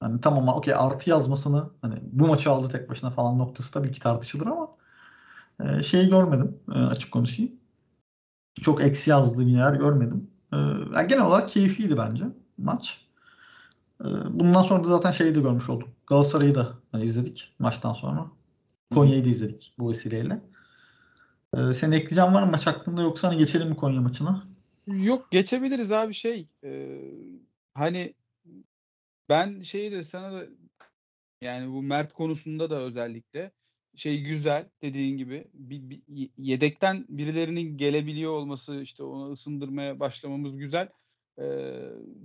Hani tamam okey artı yazmasını hani bu maçı aldı tek başına falan noktası tabii ki tartışılır ama e, şeyi görmedim e, açık konuşayım. Çok eksi yazdığı bir yer görmedim. E, yani genel olarak keyifliydi bence maç. E, bundan sonra da zaten şeyi de görmüş olduk. Galatasaray'ı da hani izledik maçtan sonra. Konya'yı da izledik bu vesileyle. Ee, senin ekleyeceğin var mı maç hakkında yoksa hani geçelim mi Konya maçına? Yok geçebiliriz abi şey e, hani ben şeyi de sana da yani bu Mert konusunda da özellikle şey güzel dediğin gibi bir, bir yedekten birilerinin gelebiliyor olması işte onu ısındırmaya başlamamız güzel. Ee,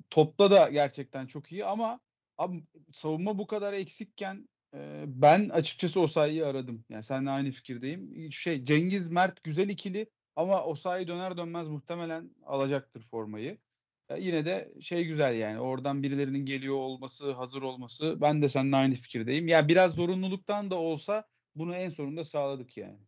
topta da gerçekten çok iyi ama abi, savunma bu kadar eksikken e, ben açıkçası Osayi'yi aradım. Yani seninle aynı fikirdeyim. Şey Cengiz Mert güzel ikili ama Osayi döner dönmez muhtemelen alacaktır formayı. Ya yine de şey güzel yani oradan birilerinin geliyor olması, hazır olması ben de seninle aynı fikirdeyim. Ya biraz zorunluluktan da olsa bunu en sonunda sağladık yani.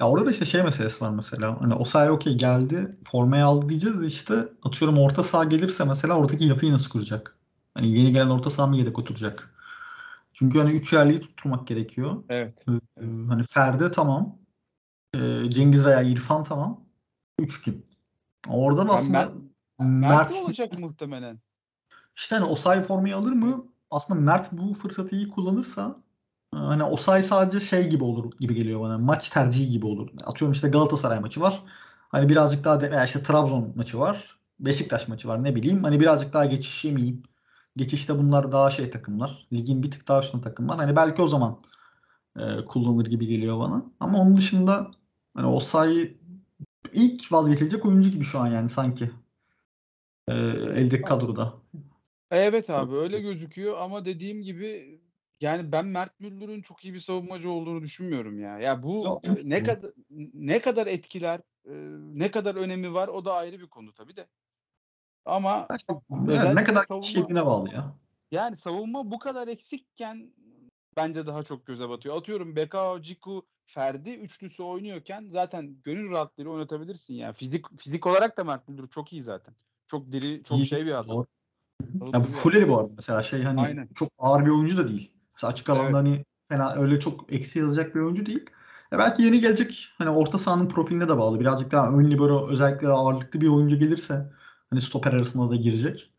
Ya orada da işte şey meselesi var mesela. Hani Osayi okey geldi, formayı aldı diyeceğiz işte atıyorum orta saha gelirse mesela oradaki yapıyı nasıl kuracak? Hani yeni gelen orta saha mı yedek oturacak? Çünkü hani üç yerliyi tutturmak gerekiyor. Evet. Ee, Hani Ferdi tamam. Ee, Cengiz veya İrfan tamam. Üç kim? Oradan Ben aslında Mert, Mert olacak muhtemelen. İşte hani Osayi formayı alır mı? Aslında Mert bu fırsatı iyi kullanırsa hani Osayi sadece şey gibi olur gibi geliyor bana. Maç tercihi gibi olur. Atıyorum işte Galatasaray maçı var. Hani birazcık daha de, veya işte Trabzon maçı var. Beşiktaş maçı var ne bileyim. Hani birazcık daha geçiş yemeyeyim. Geçişte bunlar daha şey takımlar. Ligin bir tık daha üstünde takımlar. Hani belki o zaman e, kullanılır gibi geliyor bana. Ama onun dışında hani Osayi ilk vazgeçilecek oyuncu gibi şu an yani sanki. E, eldeki kadroda. Evet abi öyle gözüküyor ama dediğim gibi yani ben Mert Müldür'ün çok iyi bir savunmacı olduğunu düşünmüyorum ya. Ya bu Yok, e, ne kadar ne kadar etkiler, e, ne kadar önemi var o da ayrı bir konu tabii de. Ama İşte, evet, ne kadar savunma- bağlı ya. yani savunma bu kadar eksikken bence daha çok göze batıyor. Atıyorum Bekao, Ciku, Ferdi üçlüsü oynuyorken zaten gönül rahatlığıyla oynatabilirsin yani. Fizik fizik olarak da Mert Müldür çok iyi zaten. Çok diri, çok İyi, şey bir adam. doğru. Ya bu. Fulleri bu arada mesela şey hani Aynen. çok ağır bir oyuncu da değil. Mesela açık alanda Evet. hani fena öyle çok eksi yazacak bir oyuncu değil. Ya belki yeni gelecek hani orta sahanın profiline de bağlı. Birazcık daha ön libero özellikle ağırlıklı bir oyuncu gelirse hani stoper arasında da girecek.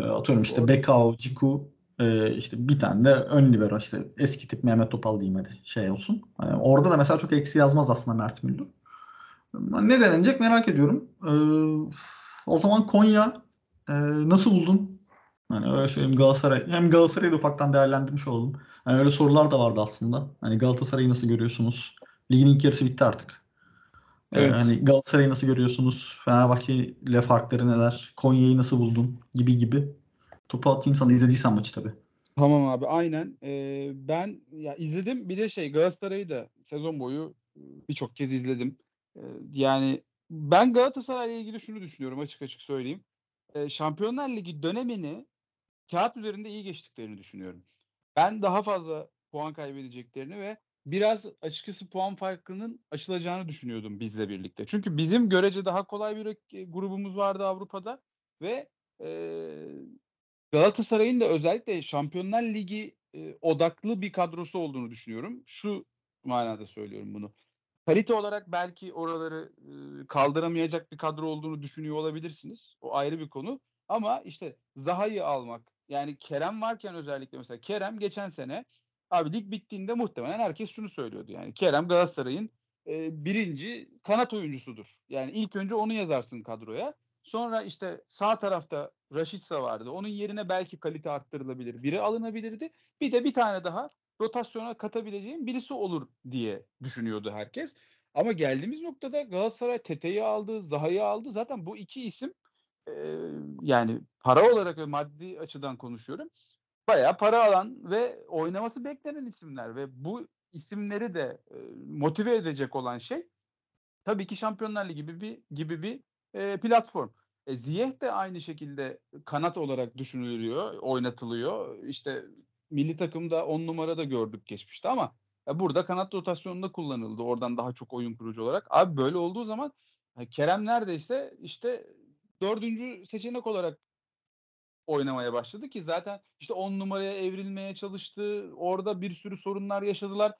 E, atıyorum işte. Bekao, Ciku e, işte bir tane de ön libero işte eski tip Mehmet Topal diyeyim hadi şey olsun. Hani orada da mesela çok eksi yazmaz aslında Mert Müldür. Ne denenecek merak ediyorum. E, o zaman Konya e, nasıl buldun? Hani öyle söyleyeyim Galatasaray. Hem Galatasaray'ı da ufaktan değerlendirmiş olalım. Hani öyle sorular da vardı aslında. Hani Galatasaray'ı nasıl görüyorsunuz? Ligin ilk yarısı bitti artık. Ee, Evet. hani Galatasaray'ı nasıl görüyorsunuz? Fenerbahçe ile farkları neler? Konya'yı nasıl buldun? Gibi gibi. Topu atayım sana izlediysen maçı tabii. Tamam abi aynen. Ee, ben ya izledim bir de şey Galatasaray'ı da sezon boyu e, birçok kez izledim. Ee, yani ben Galatasaray'la ilgili şunu düşünüyorum açık açık söyleyeyim. Ee, Şampiyonlar Ligi dönemini kağıt üzerinde iyi geçtiklerini düşünüyorum. Ben daha fazla puan kaybedeceklerini ve biraz açıkçası puan farkının aşılacağını düşünüyordum bizle birlikte. Çünkü bizim görece daha kolay bir rak- grubumuz vardı Avrupa'da ve eee Galatasaray'ın da özellikle Şampiyonlar Ligi e, odaklı bir kadrosu olduğunu düşünüyorum. Şu manada söylüyorum bunu. Kalite olarak belki oraları e, kaldıramayacak bir kadro olduğunu düşünüyor olabilirsiniz. O ayrı bir konu. Ama işte Zaha'yı almak yani Kerem varken özellikle mesela Kerem geçen sene abi lig bittiğinde muhtemelen herkes şunu söylüyordu. Yani Kerem Galatasaray'ın e, birinci kanat oyuncusudur. Yani ilk önce onu yazarsın kadroya. Sonra işte sağ tarafta Raşitsa vardı. Onun yerine belki kalite arttırılabilir. Biri alınabilirdi. Bir de bir tane daha rotasyona katabileceğim birisi olur diye düşünüyordu herkes. Ama geldiğimiz noktada Galatasaray Tete'yi aldı, Zaha'yı aldı. Zaten bu iki isim e, yani para olarak ve maddi açıdan konuşuyorum. Bayağı para alan ve oynaması beklenen isimler ve bu isimleri de e, motive edecek olan şey tabii ki Şampiyonlar Ligi gibi bir gibi bir e, platform. E, Ziyech de aynı şekilde kanat olarak düşünülüyor, oynatılıyor. İşte milli takımda 10 numarada gördük geçmişte ama ya burada kanat rotasyonunda kullanıldı. Oradan daha çok oyun kurucu olarak. Abi böyle olduğu zaman ya Kerem neredeyse işte dördüncü seçenek olarak oynamaya başladı ki zaten işte 10 numaraya evrilmeye çalıştı. Orada bir sürü sorunlar yaşadılar.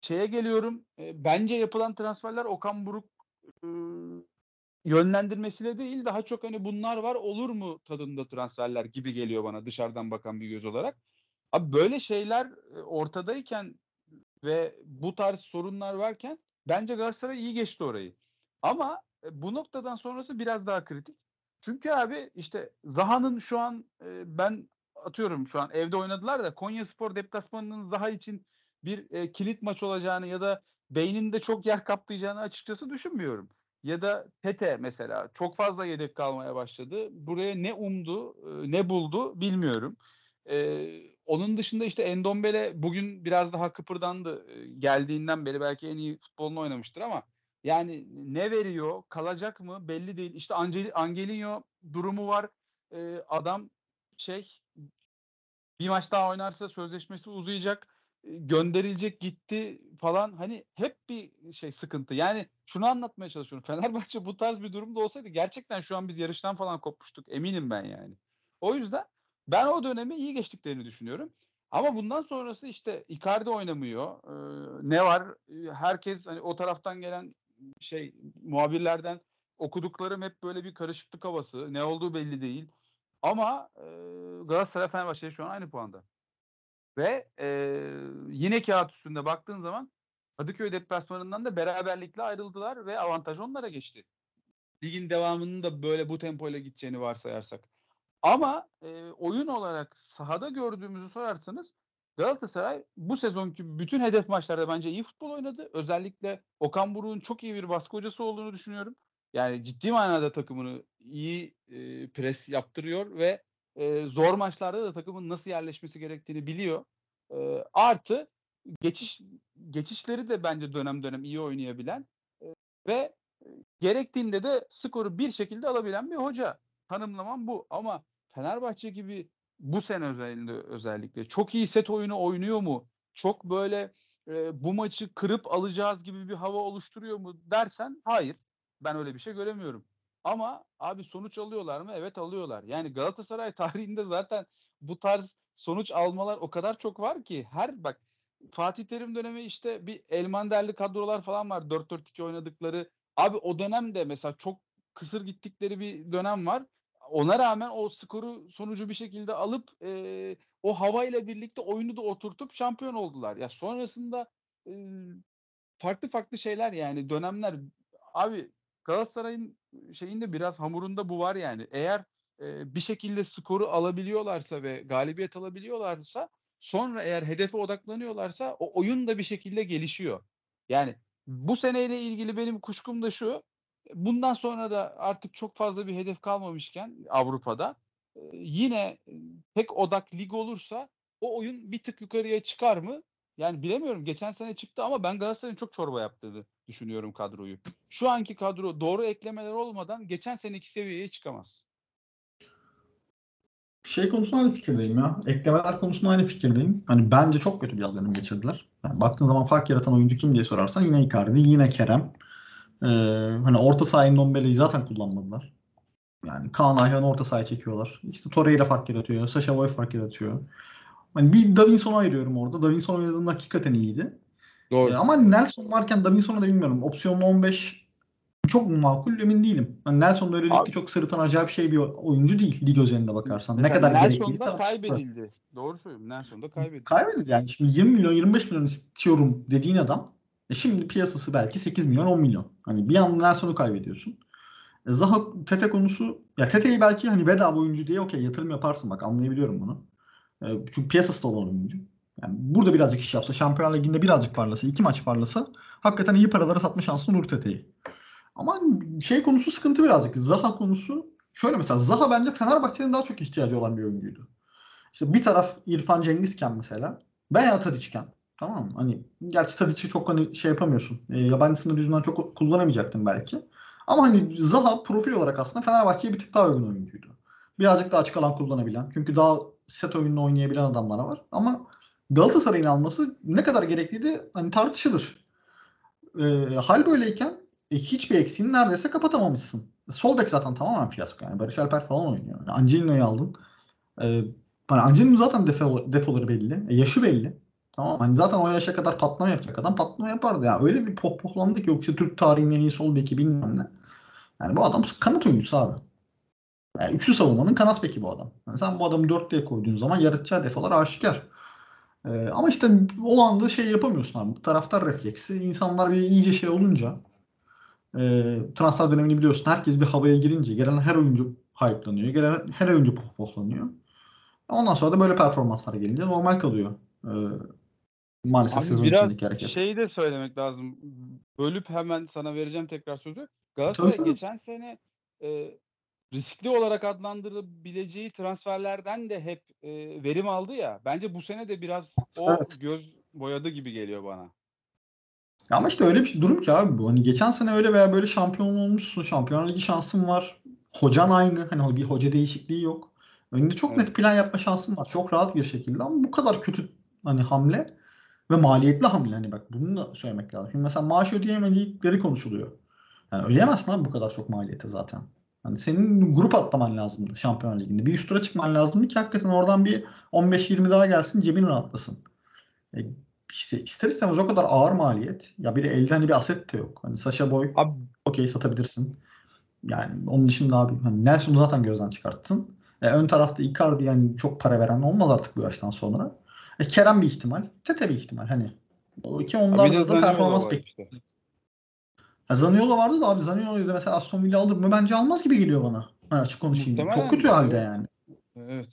Şeye geliyorum. E, bence yapılan transferler Okan Buruk e, yönlendirmesiyle değil daha çok hani bunlar var olur mu tadında transferler gibi geliyor bana dışarıdan bakan bir göz olarak. Abi böyle şeyler e, ortadayken ve bu tarz sorunlar varken bence Galatasaray iyi geçti orayı. Ama bu noktadan sonrası biraz daha kritik. Çünkü abi işte Zaha'nın şu an e, ben atıyorum şu an evde oynadılar da Konya Spor deplasmanının Zaha için bir e, kilit maç olacağını ya da beyninde çok yer kaplayacağını açıkçası düşünmüyorum. Ya da Tete mesela çok fazla yedek kalmaya başladı. Buraya ne umdu, e, ne buldu bilmiyorum. E, onun dışında işte Endombele bugün biraz daha kıpırdandı. E, geldiğinden beri belki en iyi futbolunu oynamıştır ama yani ne veriyor, kalacak mı belli değil. İşte Angel Angelinho durumu var. E, adam şey bir maç daha oynarsa sözleşmesi uzayacak gönderilecek gitti falan hani hep bir şey sıkıntı. Yani şunu anlatmaya çalışıyorum. Fenerbahçe bu tarz bir durumda olsaydı gerçekten şu an biz yarıştan falan kopmuştuk. Eminim ben yani. O yüzden ben o dönemi iyi geçtiklerini düşünüyorum. Ama bundan sonrası işte Icardi oynamıyor. Ee, ne var? Herkes hani o taraftan gelen şey muhabirlerden okuduklarım hep böyle bir karışıklık havası. Ne olduğu belli değil. Ama e, Galatasaray Fenerbahçe şu an aynı puanda. Ve e, yine kağıt üstünde baktığın zaman Kadıköy deplasmanından da beraberlikle ayrıldılar ve avantaj onlara geçti. Ligin devamının da böyle bu tempoyla gideceğini varsayarsak. Ama e, oyun olarak sahada gördüğümüzü sorarsanız Galatasaray bu sezonki bütün hedef maçlarda bence iyi futbol oynadı. Özellikle Okan Buruk'un çok iyi bir baskı hocası olduğunu düşünüyorum. Yani ciddi manada takımını iyi e, pres yaptırıyor ve e, zor maçlarda da takımın nasıl yerleşmesi gerektiğini biliyor. E, artı geçiş geçişleri de bence dönem dönem iyi oynayabilen e, ve gerektiğinde de skoru bir şekilde alabilen bir hoca. Tanımlamam bu ama Fenerbahçe gibi bu sene özellikle özellikle çok iyi set oyunu oynuyor mu? Çok böyle e, bu maçı kırıp alacağız gibi bir hava oluşturuyor mu dersen hayır. Ben öyle bir şey göremiyorum. Ama abi sonuç alıyorlar mı? Evet alıyorlar. Yani Galatasaray tarihinde zaten bu tarz sonuç almalar o kadar çok var ki her bak Fatih Terim dönemi işte bir Elmanderli kadrolar falan var 4-4-2 oynadıkları. Abi o dönemde mesela çok kısır gittikleri bir dönem var. Ona rağmen o skoru sonucu bir şekilde alıp e, o havayla birlikte oyunu da oturtup şampiyon oldular. Ya sonrasında e, farklı farklı şeyler yani dönemler. Abi Galatasaray'ın şeyinde biraz hamurunda bu var yani. Eğer e, bir şekilde skoru alabiliyorlarsa ve galibiyet alabiliyorlarsa sonra eğer hedefe odaklanıyorlarsa o oyun da bir şekilde gelişiyor. Yani bu seneyle ilgili benim kuşkum da şu. Bundan sonra da artık çok fazla bir hedef kalmamışken Avrupa'da e, yine tek odak lig olursa o oyun bir tık yukarıya çıkar mı? Yani bilemiyorum. Geçen sene çıktı ama ben Galatasaray'ın çok çorba yaptığını düşünüyorum kadroyu. Şu anki kadro doğru eklemeler olmadan geçen seneki seviyeye çıkamaz. Şey konusunda aynı fikirdeyim ya. Eklemeler konusunda aynı fikirdeyim. Hani bence çok kötü bir yaz dönemi geçirdiler. Yani baktığın zaman fark yaratan oyuncu kim diye sorarsan yine Icardi, yine Kerem. Ee, hani orta sahayı Ndombele'yi zaten kullanmadılar. Yani Kaan Ayhan'ı orta sahaya çekiyorlar. İşte Torreira fark yaratıyor. Sasha Boy fark yaratıyor. Hani bir Davinson'u ayırıyorum orada. Davinson oynadığında hakikaten iyiydi. Doğru. Ee, ama Nelson varken Davinson'u da bilmiyorum. Opsiyonlu 15 çok mu makul emin değilim. Yani Nelson da öyle ligde çok sırıtan acayip şey bir oyuncu değil lig özelinde bakarsan. Mesela ne kadar Nelson gerekliyse da tartışılır. kaybedildi. Doğru söylüyorum. Nelson da kaybedildi. Kaybedildi yani. Şimdi 20 milyon 25 milyon istiyorum dediğin adam e şimdi piyasası belki 8 milyon 10 milyon. Hani bir anda Nelson'u kaybediyorsun. E Zaha Tete konusu ya Tete'yi belki hani bedava oyuncu diye okey yatırım yaparsın bak anlayabiliyorum bunu. E, çünkü piyasası da olan oyuncu. Yani burada birazcık iş yapsa, Şampiyonlar Ligi'nde birazcık parlasa, iki maç parlasa hakikaten iyi paralara satma şansı olur Tete'yi. Ama şey konusu sıkıntı birazcık. Zaha konusu şöyle mesela Zaha bence Fenerbahçe'nin daha çok ihtiyacı olan bir oyuncuydu. İşte bir taraf İrfan Cengizken mesela veya Tadiçken tamam mı? Hani gerçi Tadiç'i çok hani şey yapamıyorsun. E, yabancı sınır yüzünden çok kullanamayacaktın belki. Ama hani Zaha profil olarak aslında Fenerbahçe'ye bir tık daha uygun oyuncuydu. Birazcık daha açık alan kullanabilen. Çünkü daha set oyununu oynayabilen adamlara var. Ama Galatasaray'ın alması ne kadar gerekliydi hani tartışılır. E, hal böyleyken e, hiçbir eksiğini neredeyse kapatamamışsın. Sol bek zaten tamamen fiyasko yani. Barış Alper falan oynuyor. Yani Angelino'yu aldın. E, hani Angelino zaten defo, defoları belli. E, yaşı belli. Tamam hani zaten o yaşa kadar patlama yapacak adam patlama yapardı. Yani öyle bir pohpohlandı ki yoksa Türk tarihinin en iyi sol beki bilmem ne. Yani bu adam kanat oyuncusu abi. Yani üçlü savunmanın kanat beki bu adam. Yani sen bu adamı dörtlüye koyduğun zaman yaratacağı defolar aşikar. Ee, ama işte o anda şey yapamıyorsun abi. Taraftar refleksi. İnsanlar bir iyice şey olunca e, transfer dönemini biliyorsun. Herkes bir havaya girince gelen her oyuncu hype'lanıyor. Gelen her oyuncu pohpohlanıyor. Ondan sonra da böyle performanslar gelince normal kalıyor. Ee, maalesef Abi sezon biraz içindeki hareket. şeyi de söylemek lazım. Bölüp hemen sana vereceğim tekrar sözü. Galatasaray Tabii, tabii. geçen sene e, riskli olarak adlandırılabileceği transferlerden de hep e, verim aldı ya. Bence bu sene de biraz o Evet. göz boyadı gibi geliyor bana. Ama işte öyle bir durum ki abi bu. Hani geçen sene öyle veya böyle şampiyon olmuşsun. Şampiyonlar Ligi şansın var. Hocan aynı. Hani bir hoca değişikliği yok. Önünde çok Evet. net plan yapma şansın var. Çok rahat bir şekilde ama bu kadar kötü hani hamle ve maliyetli hamle hani bak bunu da söylemek lazım. Şimdi mesela maaş ödeyemedikleri konuşuluyor. Yani ödeyemezsin abi bu kadar çok maliyeti zaten. Hani senin grup atlaman lazımdı Şampiyonlar Ligi'nde. Bir üst tura çıkman lazımdı ki hakikaten oradan bir 15-20 daha gelsin cebin rahatlasın. E, işte ister istemez o kadar ağır maliyet. Ya bir de elde hani bir aset de yok. Hani Sasha Boy okey satabilirsin. Yani onun dışında abi hani Nelson'u zaten gözden çıkarttın. E, ön tarafta Icardi yani çok para veren olmaz artık bu yaştan sonra. E, Kerem bir ihtimal. Tete bir ihtimal hani. O iki onlarda da performans var bekliyor. işte. Ha, Zaniolo vardı da abi Zaniolo'yu da mesela Aston Villa alır mı? Bence almaz gibi geliyor bana. Hani açık konuşayım. Muhtemelen Çok kötü halde yani. Evet.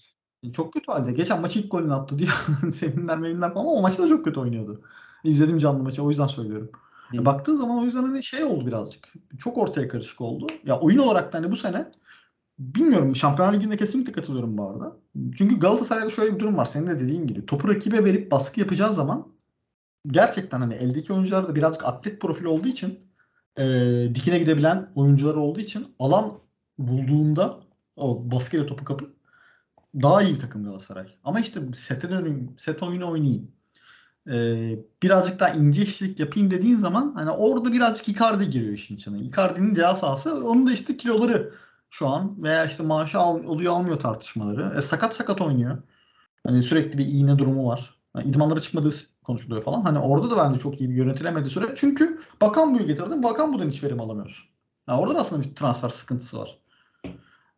Çok kötü halde. Geçen maç ilk golünü attı diye sevinler mevinler falan ama o maçta da çok kötü oynuyordu. İzledim canlı maçı o yüzden söylüyorum. Hı. Ya baktığın zaman o yüzden hani şey oldu birazcık. Çok ortaya karışık oldu. Ya oyun olarak da hani bu sene bilmiyorum Şampiyonlar Ligi'nde kesinlikle katılıyorum bu arada. Çünkü Galatasaray'da şöyle bir durum var. Senin de dediğin gibi. Topu rakibe verip baskı yapacağı zaman gerçekten hani eldeki oyuncular da birazcık atlet profili olduğu için e, dikine gidebilen oyuncular olduğu için alan bulduğunda o baskıyla topu kapıp daha iyi bir takım Galatasaray. Ama işte sete döneyim, set oyunu oynayayım. Ee, birazcık daha ince işçilik yapayım dediğin zaman hani orada birazcık Icardi giriyor işin içine. Icardi'nin ceza sahası onun da işte kiloları şu an veya işte maaşı al, oluyor almıyor tartışmaları. E, sakat sakat oynuyor. Hani sürekli bir iğne durumu var. Yani idmanlara çıkmadığı konuşuluyor falan. Hani orada da bence çok iyi bir yönetilemedi süre. Çünkü Bakan Bu'yu getirdin. Bakan Bu'dan hiç verim alamıyorsun. Yani orada da aslında bir transfer sıkıntısı var.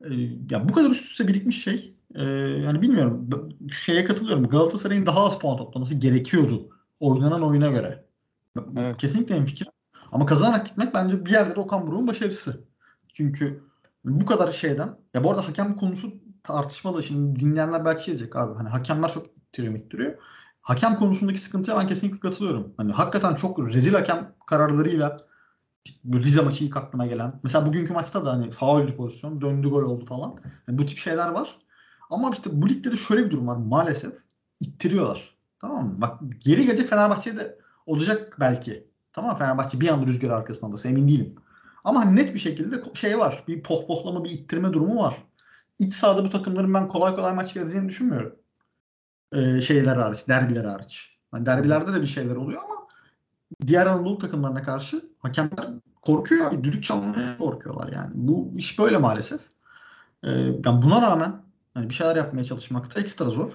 Ee, ya bu kadar üst üste birikmiş şey e, yani bilmiyorum şeye katılıyorum. Galatasaray'ın daha az puan toplaması gerekiyordu oynanan oyuna göre. Evet. Kesinlikle en fikir. Ama kazanarak gitmek bence bir yerde de Okan Buruk'un başarısı. Çünkü bu kadar şeyden ya bu arada hakem konusu tartışmalı. Şimdi dinleyenler belki şey diyecek abi hani hakemler çok ittiriyor ittiriyor. Hakem konusundaki sıkıntıya ben kesinlikle katılıyorum. Hani hakikaten çok rezil hakem kararlarıyla işte Rize maçı ilk aklıma gelen. Mesela bugünkü maçta da hani fauldü pozisyon. Döndü gol oldu falan. Yani bu tip şeyler var. Ama işte bu ligde de şöyle bir durum var maalesef. ittiriyorlar. Tamam mı? Bak geri gelecek Fenerbahçe'de de olacak belki. Tamam? Fenerbahçe bir anda rüzgar arkasında alırsa emin değilim. Ama hani net bir şekilde şey var. Bir pohpohlama, bir ittirme durumu var. İç sahada bu takımların ben kolay kolay maç vereceğini düşünmüyorum. Ee, şeyler hariç, derbiler hariç. Hani derbilerde de bir şeyler oluyor ama diğer Anadolu takımlarına karşı hakemler korkuyor abi. Düdük çalmaya korkuyorlar yani. Bu iş böyle maalesef. Ee, yani buna rağmen yani bir şeyler yapmaya çalışmak da ekstra zor.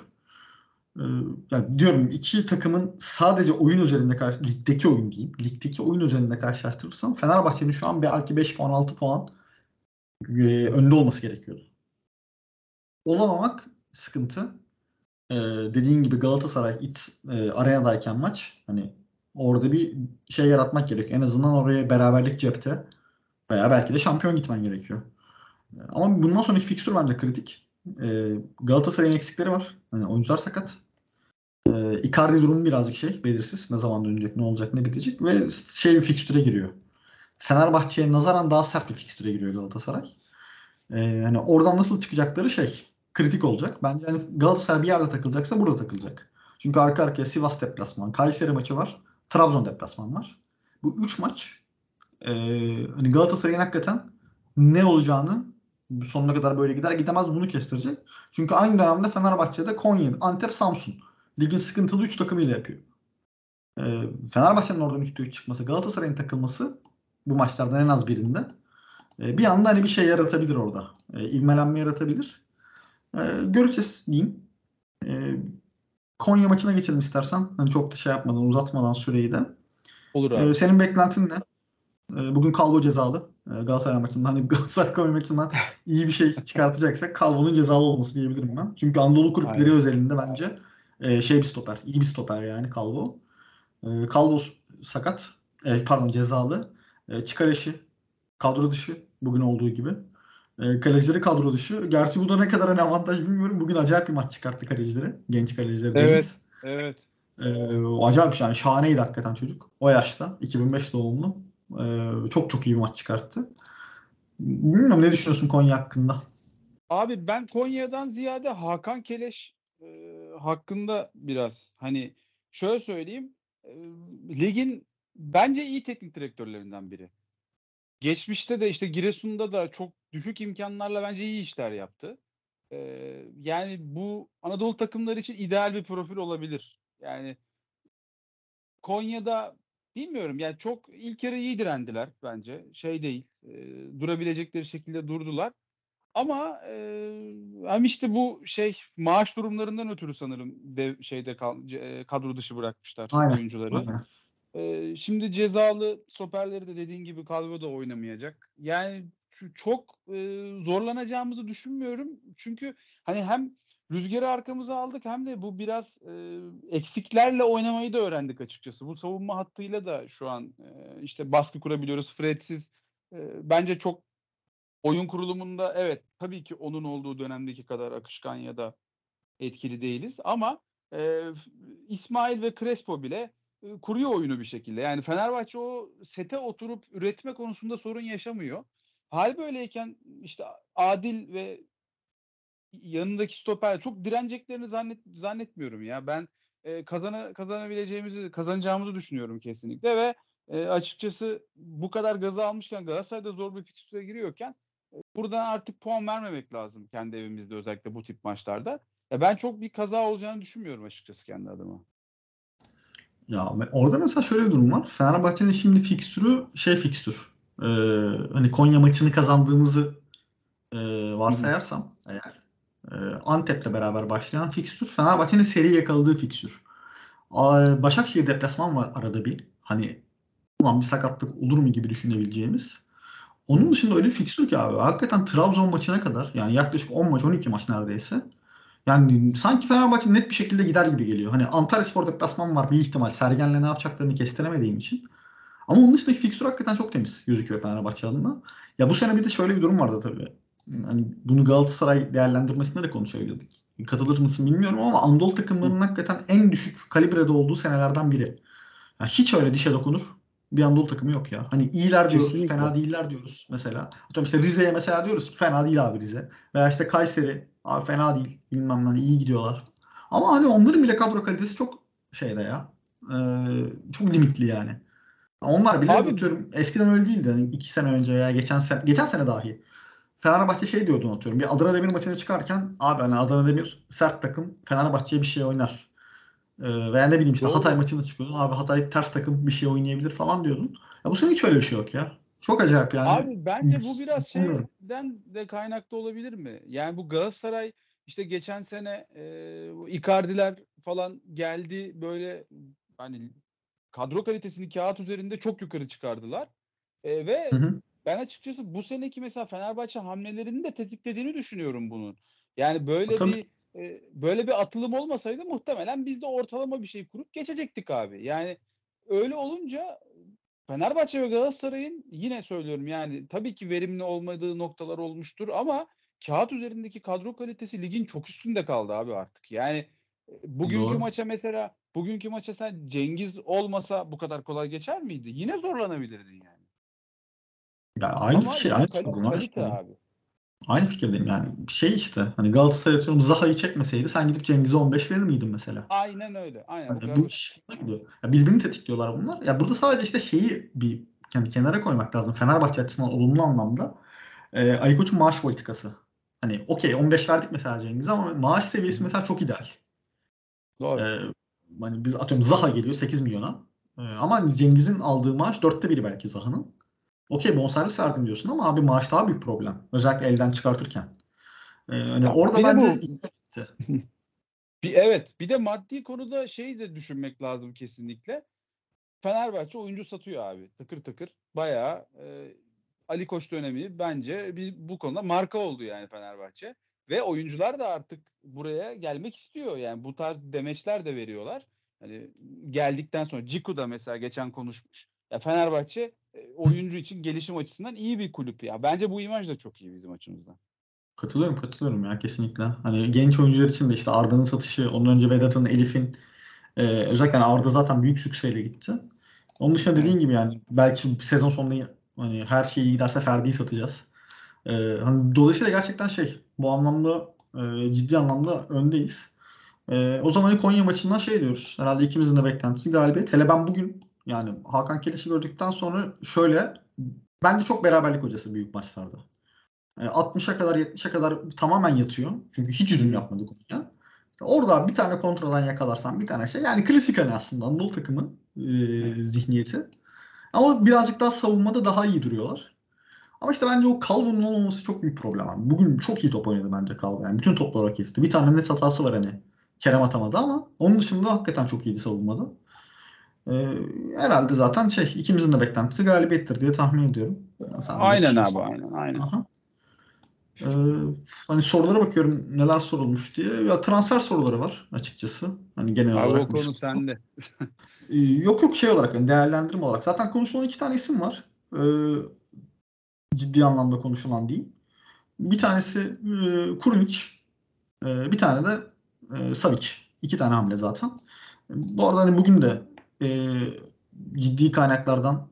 Ee, yani diyorum iki takımın sadece oyun üzerinde karşı ligdeki oyun diyeyim. Ligdeki oyun üzerinde karşılaştırırsam Fenerbahçe'nin şu an belki 5 puan 6 puan e, önde olması gerekiyordu. Olamamak sıkıntı. Ee, dediğin gibi Galatasaray it e, arenadayken maç hani orada bir şey yaratmak gerekiyor. En azından oraya beraberlik cepte veya belki de şampiyon gitmen gerekiyor. Ama bundan sonraki fikstür bence kritik. Ee, Galatasaray'ın eksikleri var. Hani oyuncular sakat. Ee, Icardi durumu birazcık şey belirsiz. Ne zaman dönecek, ne olacak, ne bitecek ve şey bir fikstüre giriyor. Fenerbahçe'ye nazaran daha sert bir fikstüre giriyor Galatasaray. Ee, hani oradan nasıl çıkacakları şey kritik olacak. Bence hani Galatasaray bir yerde takılacaksa burada takılacak. Çünkü arka arkaya Sivas deplasman, Kayseri maçı var, Trabzon deplasman var. Bu üç maç e, hani Galatasaray'ın hakikaten ne olacağını sonuna kadar böyle gider gidemez bunu kestirecek. Çünkü aynı dönemde Fenerbahçe'de Konya, Antep, Samsun ligin sıkıntılı 3 takımıyla yapıyor. E, Fenerbahçe'nin oradan 3'te 3 çıkması, Galatasaray'ın takılması bu maçlardan en az birinde e, bir anda hani bir şey yaratabilir orada. E, ivmelenme yaratabilir. E, göreceğiz diyeyim. E, Konya maçına geçelim istersen. Hani çok da şey yapmadan, uzatmadan süreyi de. Olur abi. E, senin beklentin ne? E, bugün Kalbo cezalı. E, Galatasaray maçında hani Galatasaray Konya maçından iyi bir şey çıkartacaksak Kalbo'nun cezalı olması diyebilirim ben. Çünkü Anadolu kulüpleri Aynen. özelinde bence E, şey bir stoper. iyi bir stoper yani Calvo. E, Calvo sakat. E, pardon cezalı. E, Çıkarışı kadro dışı bugün olduğu gibi. E, kalecileri kadro dışı. Gerçi bu da ne kadar hani avantaj bilmiyorum. Bugün acayip bir maç çıkarttı kalecileri. Genç kalecileri. Evet. Deniz. Evet. Ee, acayip yani şahaneydi hakikaten çocuk. O yaşta 2005 doğumlu. Ee, çok çok iyi bir maç çıkarttı. Bilmiyorum ne düşünüyorsun Konya hakkında? Abi ben Konya'dan ziyade Hakan Keleş e, hakkında biraz hani şöyle söyleyeyim ligin bence iyi teknik direktörlerinden biri. Geçmişte de işte Giresun'da da çok düşük imkanlarla bence iyi işler yaptı. E, yani bu Anadolu takımları için ideal bir profil olabilir. Yani Konya'da bilmiyorum yani çok ilk yarı iyi direndiler bence. Şey değil. E, durabilecekleri şekilde durdular. Ama e, hem işte bu şey maaş durumlarından ötürü sanırım dev, şeyde kal, e, kadro dışı bırakmışlar Aynen, oyuncuları. Aynen. E, şimdi cezalı stoperleri de dediğin gibi Calvo da oynamayacak. Yani çok e, zorlanacağımızı düşünmüyorum. Çünkü hani hem rüzgarı arkamıza aldık hem de bu biraz e, eksiklerle oynamayı da öğrendik açıkçası. Bu savunma hattıyla da şu an e, işte baskı kurabiliyoruz. Fredsiz e, bence çok oyun kurulumunda evet tabii ki onun olduğu dönemdeki kadar akışkan ya da etkili değiliz ama e, İsmail ve Crespo bile e, kuruyor oyunu bir şekilde. Yani Fenerbahçe o sete oturup üretme konusunda sorun yaşamıyor. Hal böyleyken işte Adil ve yanındaki stoper çok direneceklerini zannet, zannetmiyorum ya. Ben e, kazana, kazanabileceğimizi, kazanacağımızı düşünüyorum kesinlikle ve e, açıkçası bu kadar gazı almışken Galatasaray'da zor bir fikstüre giriyorken buradan artık puan vermemek lazım kendi evimizde özellikle bu tip maçlarda. Ya ben çok bir kaza olacağını düşünmüyorum açıkçası kendi adıma. Ya orada mesela şöyle bir durum var. Fenerbahçe'nin şimdi fikstürü şey fikstür. Ee, hani Konya maçını kazandığımızı e, varsayarsam eğer e, Antep'le beraber başlayan fikstür Fenerbahçe'nin seri yakaladığı fikstür. Başakşehir deplasman var arada bir. Hani ulan bir sakatlık olur mu gibi düşünebileceğimiz. Onun dışında öyle bir fikstür ki abi. Hakikaten Trabzon maçına kadar yani yaklaşık 10 maç 12 maç neredeyse. Yani sanki Fenerbahçe net bir şekilde gider gibi geliyor. Hani Antalya Spor deplasman var bir ihtimal. Sergen'le ne yapacaklarını kestiremediğim için. Ama onun dışındaki fikstür hakikaten çok temiz gözüküyor Fenerbahçe adına. Ya bu sene bir de şöyle bir durum vardı tabii. Hani bunu Galatasaray değerlendirmesinde de konuşabilirdik. Katılır mısın bilmiyorum ama Anadolu takımlarının hakikaten en düşük kalibrede olduğu senelerden biri. Yani hiç öyle dişe dokunur bir Anadolu takımı yok ya. Hani iyiler diyoruz, Kesinlikle. fena değiller diyoruz mesela. Atıyorum işte Rize'ye mesela diyoruz ki fena değil abi Rize. Veya işte Kayseri abi fena değil. Bilmem hani iyi gidiyorlar. Ama hani onların bile kadro kalitesi çok şeyde ya. Ee, çok limitli yani. Onlar bile Abi- atıyorum eskiden öyle değildi. Hani iki sene önce veya geçen sene, geçen sene dahi. Fenerbahçe şey diyordu atıyorum. Bir Adana Demir maçına çıkarken abi hani Adana Demir sert takım Fenerbahçe'ye bir şey oynar. Ee, veya ne bileyim işte Doğru. Hatay maçına çıkıyordun. Abi Hatay ters takım bir şey oynayabilir falan diyordun. Ya bu sene hiç öyle bir şey yok ya. Çok acayip yani. Abi bence bu biraz Bilmiyorum. şeyden de kaynaklı olabilir mi? Yani bu Galatasaray işte geçen sene e, Icardi'ler falan geldi böyle hani kadro kalitesini kağıt üzerinde çok yukarı çıkardılar. E, ve Hı hı. ben açıkçası bu seneki mesela Fenerbahçe hamlelerini de tetiklediğini düşünüyorum bunun. Yani böyle Tabii. bir e, böyle bir atılım olmasaydı muhtemelen biz de ortalama bir şey kurup geçecektik abi. Yani öyle olunca Fenerbahçe ve Galatasaray'ın yine söylüyorum yani tabii ki verimli olmadığı noktalar olmuştur ama kağıt üzerindeki kadro kalitesi ligin çok üstünde kaldı abi artık. Yani bugünkü Doğru. maça mesela bugünkü maça sen Cengiz olmasa bu kadar kolay geçer miydi? Yine zorlanabilirdin yani. Ya aynı Ama şey aynı kalite işte. abi. Aynı fikirdeyim yani. Şey işte hani Galatasaray atıyorum Zaha'yı çekmeseydi sen gidip Cengiz'e 15 verir miydin mesela? Aynen öyle. Aynen. Yani bu iş gidiyor? Ya birbirini tetikliyorlar bunlar. Ya burada sadece işte şeyi bir yani kenara koymak lazım. Fenerbahçe açısından olumlu anlamda. Ee, Ali Koç'un maaş politikası. Hani okey 15 verdik mesela Cengiz'e ama maaş seviyesi mesela çok ideal. Doğru. Ee, hani biz atıyorum Zaha geliyor 8 milyona. Ee, ama hani Cengiz'in aldığı maaş dörtte biri belki Zaha'nın. Okey bonservis verdim diyorsun ama abi maaş daha büyük problem. Özellikle elden çıkartırken. Ee, hani Ya orada bir de bence bu- Bir, evet. Bir de maddi konuda şeyi de düşünmek lazım kesinlikle. Fenerbahçe oyuncu satıyor abi. Tıkır tıkır. Bayağı e, Ali Koç dönemi bence bir, bu konuda marka oldu yani Fenerbahçe. Ve oyuncular da artık buraya gelmek istiyor. Yani bu tarz demeçler de veriyorlar. Hani geldikten sonra Ciku da mesela geçen konuşmuş. Ya Fenerbahçe oyuncu için gelişim açısından iyi bir kulüp ya. Bence bu imaj da çok iyi bizim açımızdan. Katılıyorum katılıyorum ya kesinlikle. Hani genç oyuncular için de işte Arda'nın satışı, ondan önce Vedat'ın, Elif'in e, özellikle Arda zaten büyük sükseyle gitti. Onun dışında dediğin gibi yani belki sezon sonunda hani her şey iyi giderse Ferdi'yi satacağız. E, hani dolayısıyla gerçekten şey bu anlamda e, ciddi anlamda öndeyiz. E, o zaman Konya maçından şey diyoruz. Herhalde ikimizin de beklentisi galibiyet. Hele ben bugün yani Hakan Keleş'i gördükten sonra şöyle bence çok beraberlik hocası büyük maçlarda. Yani 60'a kadar 70'e kadar tamamen yatıyor. Çünkü hiç hücum yapmadı Konya. Orada bir tane kontrolden yakalarsan bir tane şey. Yani klasik hani aslında Anadolu takımı e, zihniyeti. Ama birazcık daha savunmada daha iyi duruyorlar. Ama işte bence o Calvin'in olmaması çok büyük problem. Abi. Bugün çok iyi top oynadı bence Calvin. Yani bütün topları kesti. Bir tane net hatası var hani. Kerem atamadı ama onun dışında hakikaten çok iyiydi savunmada. Ee, herhalde zaten şey ikimizin de beklentisi galibiyettir diye tahmin ediyorum. Sen aynen abi aynen aynen. Aha. Ee, hani sorulara bakıyorum neler sorulmuş diye. Ya transfer soruları var açıkçası. Hani genel Abi olarak. o konu sende. Ee, yok yok şey olarak hani değerlendirme olarak. Zaten konuşulan iki tane isim var. Ee, ciddi anlamda konuşulan değil. Bir tanesi e, Kurunic. E, bir tane de e, Savic. İki tane hamle zaten. Bu arada hani bugün de e, ciddi kaynaklardan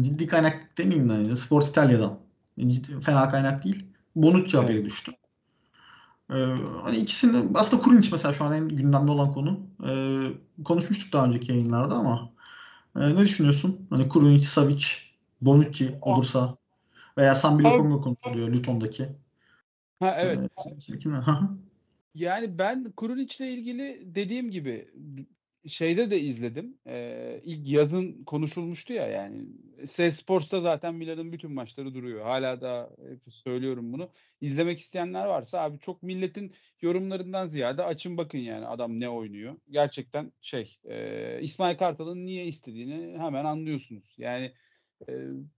ciddi kaynak demeyeyim de hani Sport Italia'dan ciddi, fena kaynak değil. Bonucci haberi düştü. Ee, hani ikisini aslında Kurunic mesela şu an en gündemde olan konu. Ee, konuşmuştuk daha önceki yayınlarda ama e, ne düşünüyorsun? Hani Kurunic, Savic, Bonucci olursa veya Sambi Lokonga konuşuluyor Luton'daki. Ha evet. Ee, yani ben Kurunic'le ilgili dediğim gibi şeyde de izledim. Ee, ilk yazın konuşulmuştu ya yani. S Sports'ta zaten Milan'ın bütün maçları duruyor. Hala da hep söylüyorum bunu. İzlemek isteyenler varsa abi çok milletin yorumlarından ziyade açın bakın yani adam ne oynuyor. Gerçekten şey e, İsmail Kartal'ın niye istediğini hemen anlıyorsunuz. Yani e,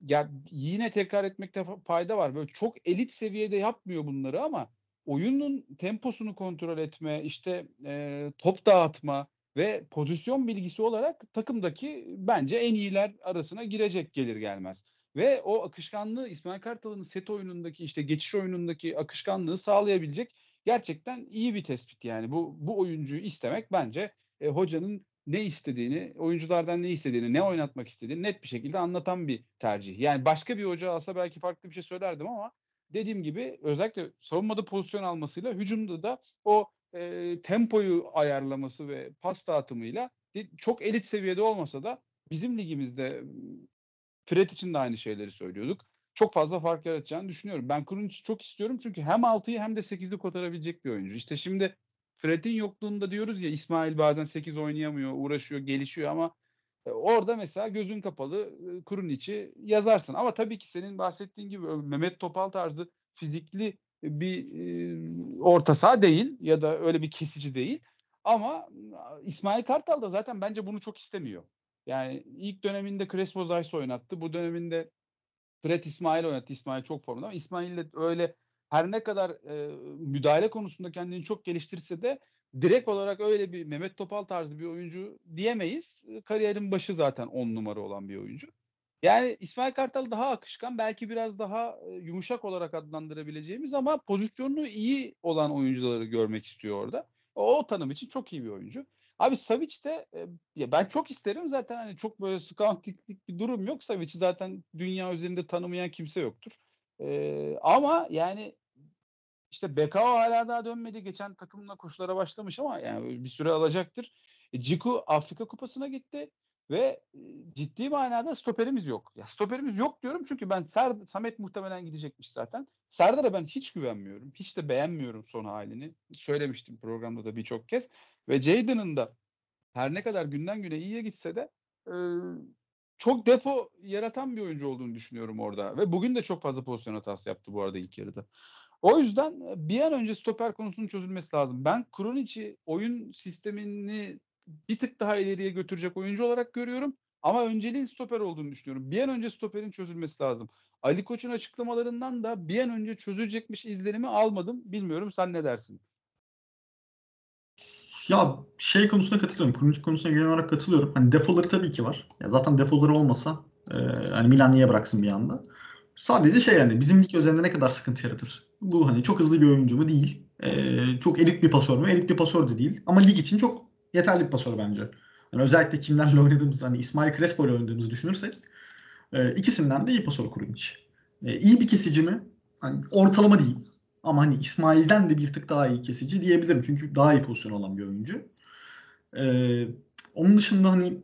ya yine tekrar etmekte fayda var. Böyle çok elit seviyede yapmıyor bunları ama oyunun temposunu kontrol etme, işte e, top dağıtma, ve pozisyon bilgisi olarak takımdaki bence en iyiler arasına girecek gelir gelmez. Ve o akışkanlığı İsmail Kartal'ın set oyunundaki işte geçiş oyunundaki akışkanlığı sağlayabilecek gerçekten iyi bir tespit yani. Bu bu oyuncuyu istemek bence e, hocanın ne istediğini, oyunculardan ne istediğini, ne oynatmak istediğini net bir şekilde anlatan bir tercih. Yani başka bir hoca alsa belki farklı bir şey söylerdim ama dediğim gibi özellikle savunmada pozisyon almasıyla hücumda da o e, tempoyu ayarlaması ve pas dağıtımıyla çok elit seviyede olmasa da bizim ligimizde Fred için de aynı şeyleri söylüyorduk. Çok fazla fark yaratacağını düşünüyorum. Ben Kurunç'u çok istiyorum çünkü hem 6'yı hem de 8'i kotarabilecek bir oyuncu. İşte şimdi Fred'in yokluğunda diyoruz ya İsmail bazen 8 oynayamıyor, uğraşıyor, gelişiyor ama orada mesela gözün kapalı Kuruniç'i yazarsın. Ama tabii ki senin bahsettiğin gibi Mehmet Topal tarzı fizikli bir e, orta saha değil ya da öyle bir kesici değil. Ama İsmail Kartal da zaten bence bunu çok istemiyor. Yani ilk döneminde Crespo Zayis oynattı. Bu döneminde Fred İsmail oynattı. İsmail çok formda ama İsmail'le öyle her ne kadar e, müdahale konusunda kendini çok geliştirse de direkt olarak öyle bir Mehmet Topal tarzı bir oyuncu diyemeyiz. Kariyerin başı zaten on numara olan bir oyuncu. Yani İsmail Kartal daha akışkan, belki biraz daha yumuşak olarak adlandırabileceğimiz ama pozisyonu iyi olan oyuncuları görmek istiyor orada. O, o tanım için çok iyi bir oyuncu. Abi Savic de ya ben çok isterim zaten hani çok böyle scoutinglik bir durum yok. Savic'i zaten dünya üzerinde tanımayan kimse yoktur. Ee, ama yani işte Bekao hala daha dönmedi. Geçen takımla koşulara başlamış ama yani bir süre alacaktır. E, Ciku Afrika Kupası'na gitti. Ve ciddi manada stoperimiz yok. Ya stoperimiz yok diyorum çünkü ben Ser, Samet muhtemelen gidecekmiş zaten. Serdar'a ben hiç güvenmiyorum. Hiç de beğenmiyorum son halini. Söylemiştim programda da birçok kez. Ve Jadon'ın da her ne kadar günden güne iyiye gitse de çok defo yaratan bir oyuncu olduğunu düşünüyorum orada. Ve bugün de çok fazla pozisyon hatası yaptı bu arada ilk yarıda. O yüzden bir an önce stoper konusunun çözülmesi lazım. Ben Kronic'i oyun sistemini bir tık daha ileriye götürecek oyuncu olarak görüyorum. Ama önceliğin stoper olduğunu düşünüyorum. Bir an önce stoperin çözülmesi lazım. Ali Koç'un açıklamalarından da bir an önce çözülecekmiş izlenimi almadım. Bilmiyorum sen ne dersin? Ya şey konusuna katılıyorum. Kuruncu konusuna genel olarak katılıyorum. Hani defoları tabii ki var. Ya zaten defoları olmasa e, hani Milan niye bıraksın bir anda? Sadece şey yani bizim lig özelinde ne kadar sıkıntı yaratır? Bu hani çok hızlı bir oyuncu mu? Değil. E, çok elit bir pasör mü? Elit bir pasör de değil. Ama lig için çok yeterli bir pasör bence. Yani özellikle kimlerle oynadığımız hani İsmail Crespo ile oynadığımızı düşünürsek e, ikisinden de iyi pasör Kurunç. E, iyi bir kesici mi? Hani ortalama değil. Ama hani İsmail'den de bir tık daha iyi kesici diyebilirim. Çünkü daha iyi pozisyon olan bir oyuncu. Ee, onun dışında hani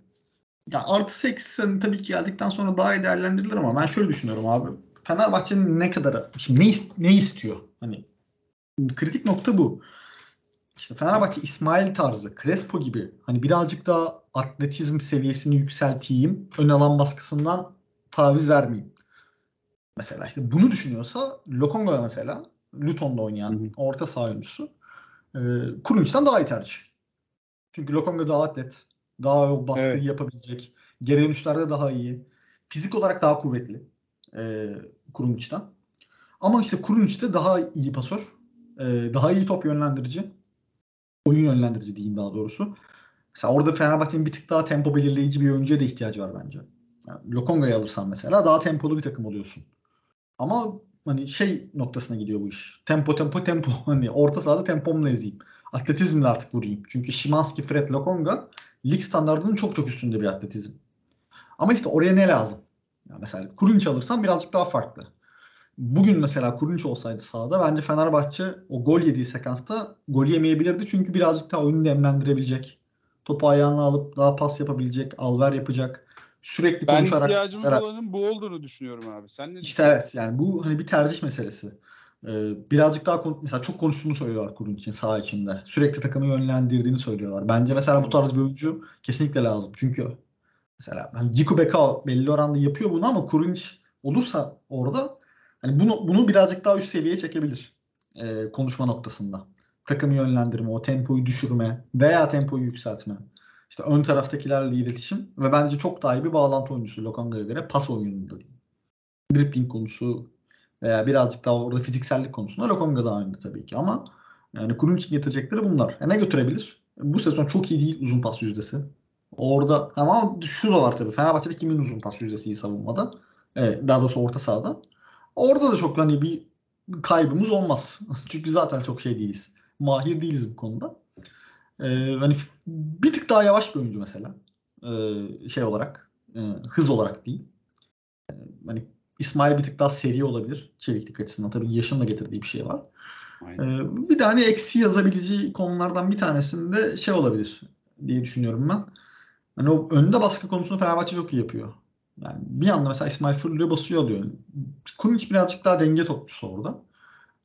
ya artı eksi hani tabii ki geldikten sonra daha iyi değerlendirilir ama ben şöyle düşünüyorum abi. Fenerbahçe'nin ne kadar şimdi ne, ne istiyor? Hani kritik nokta bu. İşte Fenerbahçe İsmail tarzı, Crespo gibi hani birazcık daha atletizm seviyesini yükselteyim, ön alan baskısından taviz vermeyeyim. Mesela işte bunu düşünüyorsa Lokonga mesela Luton'da oynayan hı hı. orta saha oyuncusu e, Kurunç'tan daha iyi tercih. Çünkü Lokonga daha atlet, daha baskıyı evet. yapabilecek, geri dönüşlerde daha iyi, fizik olarak daha kuvvetli e, Kurunç'tan. Ama işte Kurunç'ta daha iyi pasör, e, daha iyi top yönlendirici, oyun yönlendirici diyeyim daha doğrusu. Mesela orada Fenerbahçe'nin bir tık daha tempo belirleyici bir oyuncuya da ihtiyacı var bence. Yani Lokonga'yı alırsan mesela daha tempolu bir takım oluyorsun. Ama hani şey noktasına gidiyor bu iş. Tempo tempo tempo hani orta sahada tempomla ezeyim. Atletizmle artık vurayım. Çünkü Şimanski, Fred Lokonga lig standartının çok çok üstünde bir atletizm. Ama işte oraya ne lazım? Yani mesela Kurunç alırsan birazcık daha farklı. Bugün mesela Kurunç olsaydı sahada bence Fenerbahçe o gol yediği sekansta gol yemeyebilirdi. Çünkü birazcık daha oyunu demlendirebilecek. Topu ayağına alıp daha pas yapabilecek, alver yapacak sürekli ben konuşarak. Ben ihtiyacımız mesela, olanın bu olduğunu düşünüyorum abi. Sen ne İşte evet yani bu hani bir tercih meselesi. Ee, birazcık daha mesela çok konuştuğunu söylüyorlar kurun için saha içinde. Sürekli takımı yönlendirdiğini söylüyorlar. Bence mesela bu tarz bir oyuncu kesinlikle lazım. Çünkü mesela hani Ciku Beka belli oranda yapıyor bunu ama Kurunç olursa orada hani bunu bunu birazcık daha üst seviyeye çekebilir. Ee, konuşma noktasında. Takımı yönlendirme, o tempoyu düşürme veya tempoyu yükseltme. İşte ön taraftakilerle iletişim ve bence çok daha iyi bir bağlantı oyuncusu Lokanga'ya göre pas oyununda. Dribbling konusu veya birazcık daha orada fiziksellik konusunda Lokanga daha önde tabii ki ama yani Kurun için getirecekleri bunlar. E ne götürebilir? Bu sezon çok iyi değil uzun pas yüzdesi. Orada ama şu da var tabii. Fenerbahçe'de kimin uzun pas yüzdesi iyi savunmada? Evet, daha doğrusu orta sahada. Orada da çok hani bir kaybımız olmaz. Çünkü zaten çok şey değiliz. Mahir değiliz bu konuda. Ee, hani bir tık daha yavaş bir oyuncu mesela. Ee, şey olarak. E, hız olarak değil. Ee, hani İsmail bir tık daha seri olabilir. Çeviklik açısından. Tabii yaşın da getirdiği bir şey var. Ee, bir tane hani eksi yazabileceği konulardan bir tanesinde şey olabilir diye düşünüyorum ben. Hani o önde baskı konusunu Fenerbahçe çok iyi yapıyor. Yani bir anda mesela İsmail fırlıyor basıyor alıyor. Kurnic birazcık daha denge topçusu orada.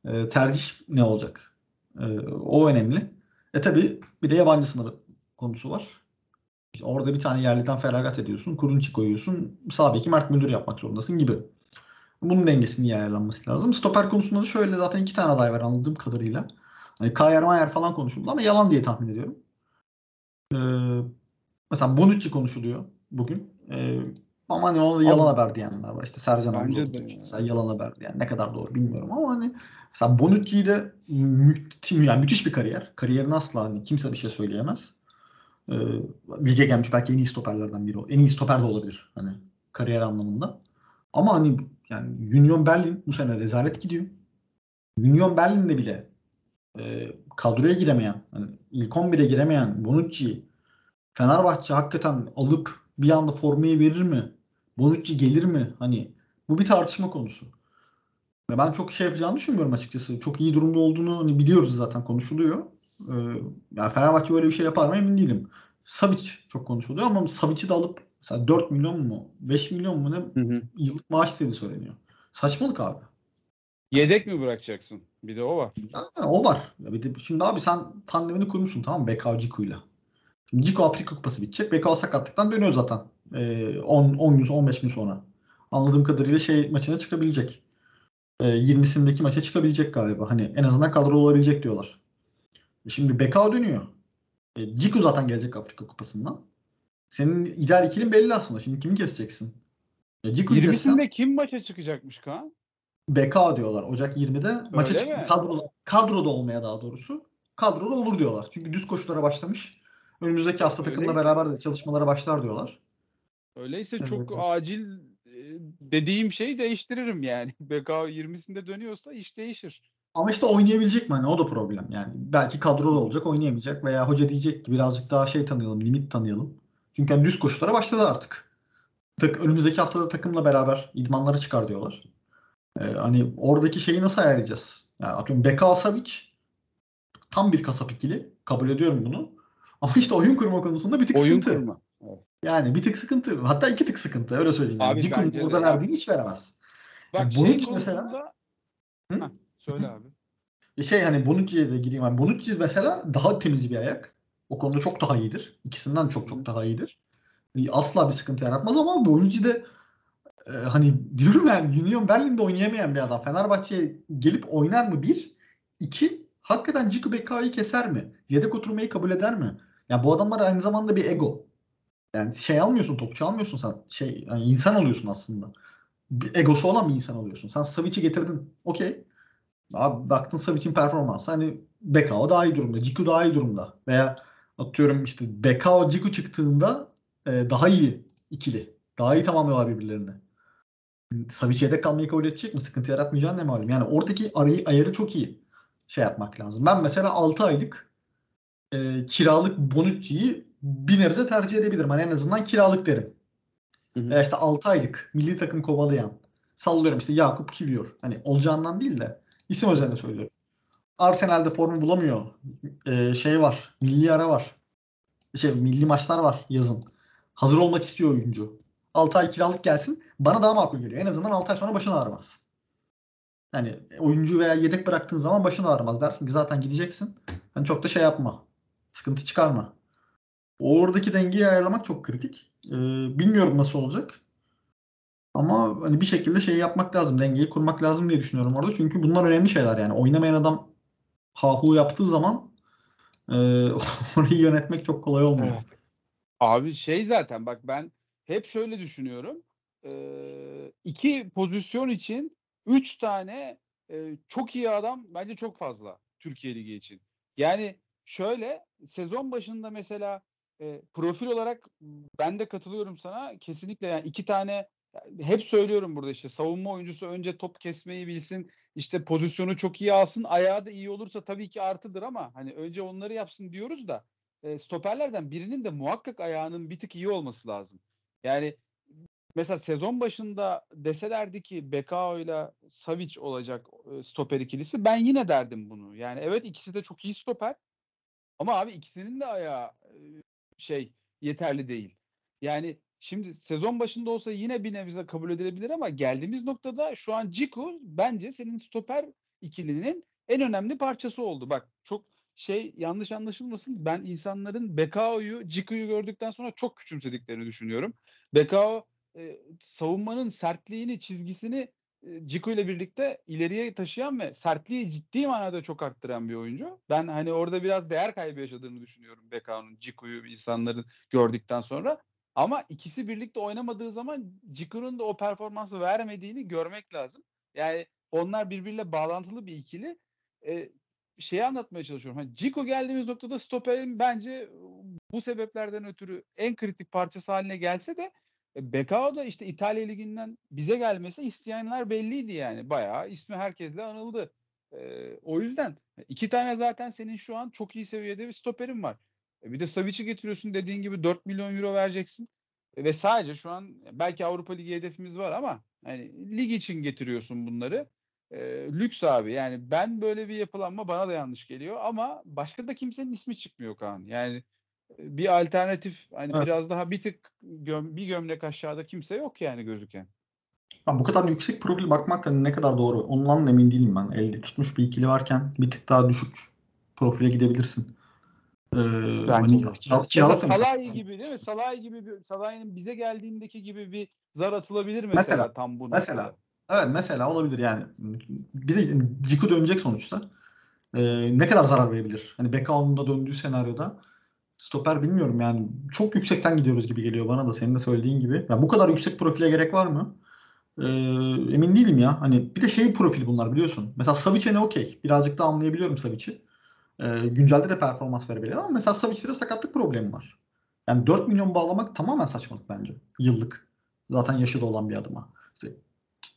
Ee, tercih ne olacak? Ee, o önemli. E tabi bir de yabancı sınırı konusu var. Orada bir tane yerliden feragat ediyorsun. Kurunçi koyuyorsun. Sağ beki Mert Müldür yapmak zorundasın gibi. Bunun dengesinin iyi ayarlanması lazım. Stoper konusunda da şöyle zaten iki tane aday var anladığım kadarıyla. Hani Kayer Mayer falan konuşuldu ama yalan diye tahmin ediyorum. Ee, mesela Bonucci konuşuluyor bugün. Ee, ama hani ona da yalan haber diyenler var. İşte Sercan Bence de. Mesela yalan haber diyen. Ne kadar doğru bilmiyorum ama hani mesela Bonucci'yi de müthiş, yani müthiş bir kariyer. Kariyerini asla hani kimse bir şey söyleyemez. Ee, lige gelmiş belki en iyi stoperlerden biri. En iyi stoper de olabilir. Hani kariyer anlamında. Ama hani yani Union Berlin bu sene rezalet gidiyor. Union Berlin'de bile e, kadroya giremeyen, hani ilk 11'e giremeyen Bonucci'yi Fenerbahçe hakikaten alıp bir anda formayı verir mi? Bonucci gelir mi? Hani bu bir tartışma konusu. Ve ben çok şey yapacağını düşünmüyorum açıkçası. Çok iyi durumda olduğunu hani biliyoruz zaten konuşuluyor. Ee, yani Fenerbahçe böyle bir şey yapar mı emin değilim. Savic çok konuşuluyor ama Savic'i de alıp mesela 4 milyon mu 5 milyon mu ne hı hı. yıllık maaş istediği söyleniyor. Saçmalık abi. Yedek mi bırakacaksın? Bir de o var. Ya, o var. Ya bir de şimdi abi sen tandemini kurmuşsun tamam mı? Bekao Ciku'yla. Ciku Afrika Kupası bitecek. Bekao sakatlıktan dönüyor zaten. Ee, 10, 10 gün 15 gün sonra. Anladığım kadarıyla şey maçına çıkabilecek. Ee, 20'sindeki maça çıkabilecek galiba. Hani en azından kadro olabilecek diyorlar. E şimdi Bekao dönüyor. E, Ciku zaten gelecek Afrika Kupası'ndan. Senin ideal ikilin belli aslında. Şimdi kimi keseceksin? Ya Ciku desen 20'sinde kim maça çıkacakmış Kaan? BK diyorlar Ocak 20'de. Maça Öyle çık- mi? kadro, kadroda olmaya daha doğrusu. Kadroda olur diyorlar. Çünkü düz koşulara başlamış. Önümüzdeki hafta takımla beraber de çalışmalara başlar diyorlar. Öyleyse çok Evet. acil e, dediğim şeyi değiştiririm yani. BK 20'sinde dönüyorsa iş değişir. Ama işte oynayabilecek mi? Hani o da problem. Yani belki kadroda olacak, oynayamayacak veya hoca diyecek ki birazcık daha şey tanıyalım, limit tanıyalım. Çünkü hani düz koşulara başladı artık. Tak, önümüzdeki haftada takımla beraber idmanlara çıkar diyorlar. Ee, hani oradaki şeyi nasıl ayarlayacağız? Yani atıyorum Beka Savic tam bir kasap ikili. Kabul ediyorum bunu. Ama işte oyun kurma konusunda bir tık Oyun sıkıntı. kurma. Evet. Yani bir tık sıkıntı. Hatta iki tık sıkıntı. Öyle söyleyeyim. Yani. Abi Ciku'nun ya. verdiğini hiç veremez. Bak Yani şey Bonucci mesela- konusunda... Söyle abi. E Şey hani Bonucci'ye de gireyim. Yani Bonucci mesela daha temiz bir ayak. O konuda çok daha iyidir. İkisinden çok çok daha iyidir. E, Asla bir sıkıntı yaratmaz ama Bonucci de e, hani diyorum yani Union Berlin'de oynayamayan bir adam. Fenerbahçe'ye gelip oynar mı? Bir. iki Hakikaten Ciku Beka'yı keser mi? Yedek oturmayı kabul eder mi? Ya bu adamlar aynı zamanda bir ego. Yani şey almıyorsun, topçu almıyorsun sen. Şey yani insan oluyorsun aslında. Bir egosu olan bir insan oluyorsun. Sen Savic'i getirdin. Okey. Abi baktın Savic'in performansı hani Bekao daha iyi durumda. Ciku daha iyi durumda. Veya atıyorum işte Bekao Ciku çıktığında e, daha iyi ikili. Daha iyi tamamlıyorlar birbirlerini. Savic yedek kalmayı kabul edecek mi? Sıkıntı yaratmayacağını ne malum. Yani oradaki arayı, ayarı çok iyi şey yapmak lazım. Ben mesela 6 aylık e, kiralık Bonucci'yi bir nebze tercih edebilirim. Hani en azından kiralık derim. Hı hı. Veya işte 6 aylık milli takım kovalayan. Sallıyorum işte Yakup Kivior. Hani olacağından değil de isim özelinde söylüyorum. Arsenal'de formu bulamıyor. Ee, şey var. Milli ara var. Şey, milli maçlar var yazın. Hazır olmak istiyor oyuncu. 6 ay kiralık gelsin. Bana daha makul geliyor. En azından 6 ay sonra başın ağrımaz. Yani oyuncu veya yedek bıraktığın zaman başın ağrımaz. Dersin ki zaten gideceksin. Hani çok da şey yapma. Sıkıntı çıkarma. Oradaki dengeyi ayarlamak çok kritik. Ee, bilmiyorum nasıl olacak. Ama hani bir şekilde şey yapmak lazım. Dengeyi kurmak lazım diye düşünüyorum orada. Çünkü bunlar önemli şeyler yani. Oynamayan adam hahu yaptığı zaman e, orayı yönetmek çok kolay olmuyor. Evet. Abi şey zaten bak ben hep şöyle düşünüyorum. Ee, iki pozisyon için üç tane e, çok iyi adam bence çok fazla Türkiye Ligi için. Yani şöyle sezon başında mesela e, profil olarak ben de katılıyorum sana. Kesinlikle yani iki tane hep söylüyorum burada işte savunma oyuncusu önce top kesmeyi bilsin. işte pozisyonu çok iyi alsın. Ayağı da iyi olursa tabii ki artıdır ama hani önce onları yapsın diyoruz da e, stoperlerden birinin de muhakkak ayağının bir tık iyi olması lazım. Yani mesela sezon başında deselerdi ki Bekao ile Savic olacak stoper ikilisi ben yine derdim bunu. Yani evet ikisi de çok iyi stoper ama abi ikisinin de ayağı şey yeterli değil. Yani şimdi sezon başında olsa yine bir nebze kabul edilebilir ama geldiğimiz noktada şu an Ciku bence senin stoper ikilinin en önemli parçası oldu. Bak çok şey yanlış anlaşılmasın. Ben insanların Bekao'yu, Ciku'yu gördükten sonra çok küçümsediklerini düşünüyorum. Bekao e, savunmanın sertliğini, çizgisini Ciku ile birlikte ileriye taşıyan ve sertliği ciddi manada çok arttıran bir oyuncu. Ben hani orada biraz değer kaybı yaşadığını düşünüyorum Bekao'nun Ciku'yu insanların gördükten sonra. Ama ikisi birlikte oynamadığı zaman Ciku'nun da o performansı vermediğini görmek lazım. Yani onlar birbiriyle bağlantılı bir ikili. E, şeyi anlatmaya çalışıyorum. Hani Ciku geldiğimiz noktada stoperin bence bu sebeplerden ötürü en kritik parçası haline gelse de Bekao da işte İtalya Ligi'nden bize gelmesi isteyenler belliydi yani. Bayağı ismi herkesle anıldı. E, o yüzden iki tane zaten senin şu an çok iyi seviyede bir stoperin var. E, bir de Savic'i getiriyorsun dediğin gibi 4 milyon euro vereceksin. E, ve sadece şu an belki Avrupa Ligi hedefimiz var ama hani lig için getiriyorsun bunları. E, lüks abi yani ben böyle bir yapılanma bana da yanlış geliyor ama başka da kimsenin ismi çıkmıyor Kaan. Yani e, bir alternatif hani Evet. biraz daha bir tık göm, bir gömlek aşağıda kimse yok yani gözüken. Ha, bu kadar yüksek profil bakmak hani ne kadar doğru ondan da emin değilim ben. Elde tutmuş bir ikili varken bir tık daha düşük profile gidebilirsin. Ee, hani mesela- Salahi gibi değil mi? Salahi gibi bir Salahi'nin bize geldiğindeki gibi bir zar atılabilir mesela, Mesela, tam bu mesela. Evet mesela olabilir yani. Bir de Ciku dönecek sonuçta. Ee, ne kadar zarar verebilir? Hani Bekao'nun da döndüğü senaryoda stoper bilmiyorum yani. Çok yüksekten gidiyoruz gibi geliyor bana da senin de söylediğin gibi. Ya bu kadar yüksek profile gerek var mı? Ee, emin değilim ya. Hani bir de şey profili bunlar biliyorsun. Mesela Savic'e ne okey. Birazcık da anlayabiliyorum Savic'i. Ee, güncelde de performans verebilir ama mesela Savic'te de sakatlık problemi var. Yani 4 milyon bağlamak tamamen saçmalık bence. Yıllık. Zaten yaşı da olan bir adıma. İşte,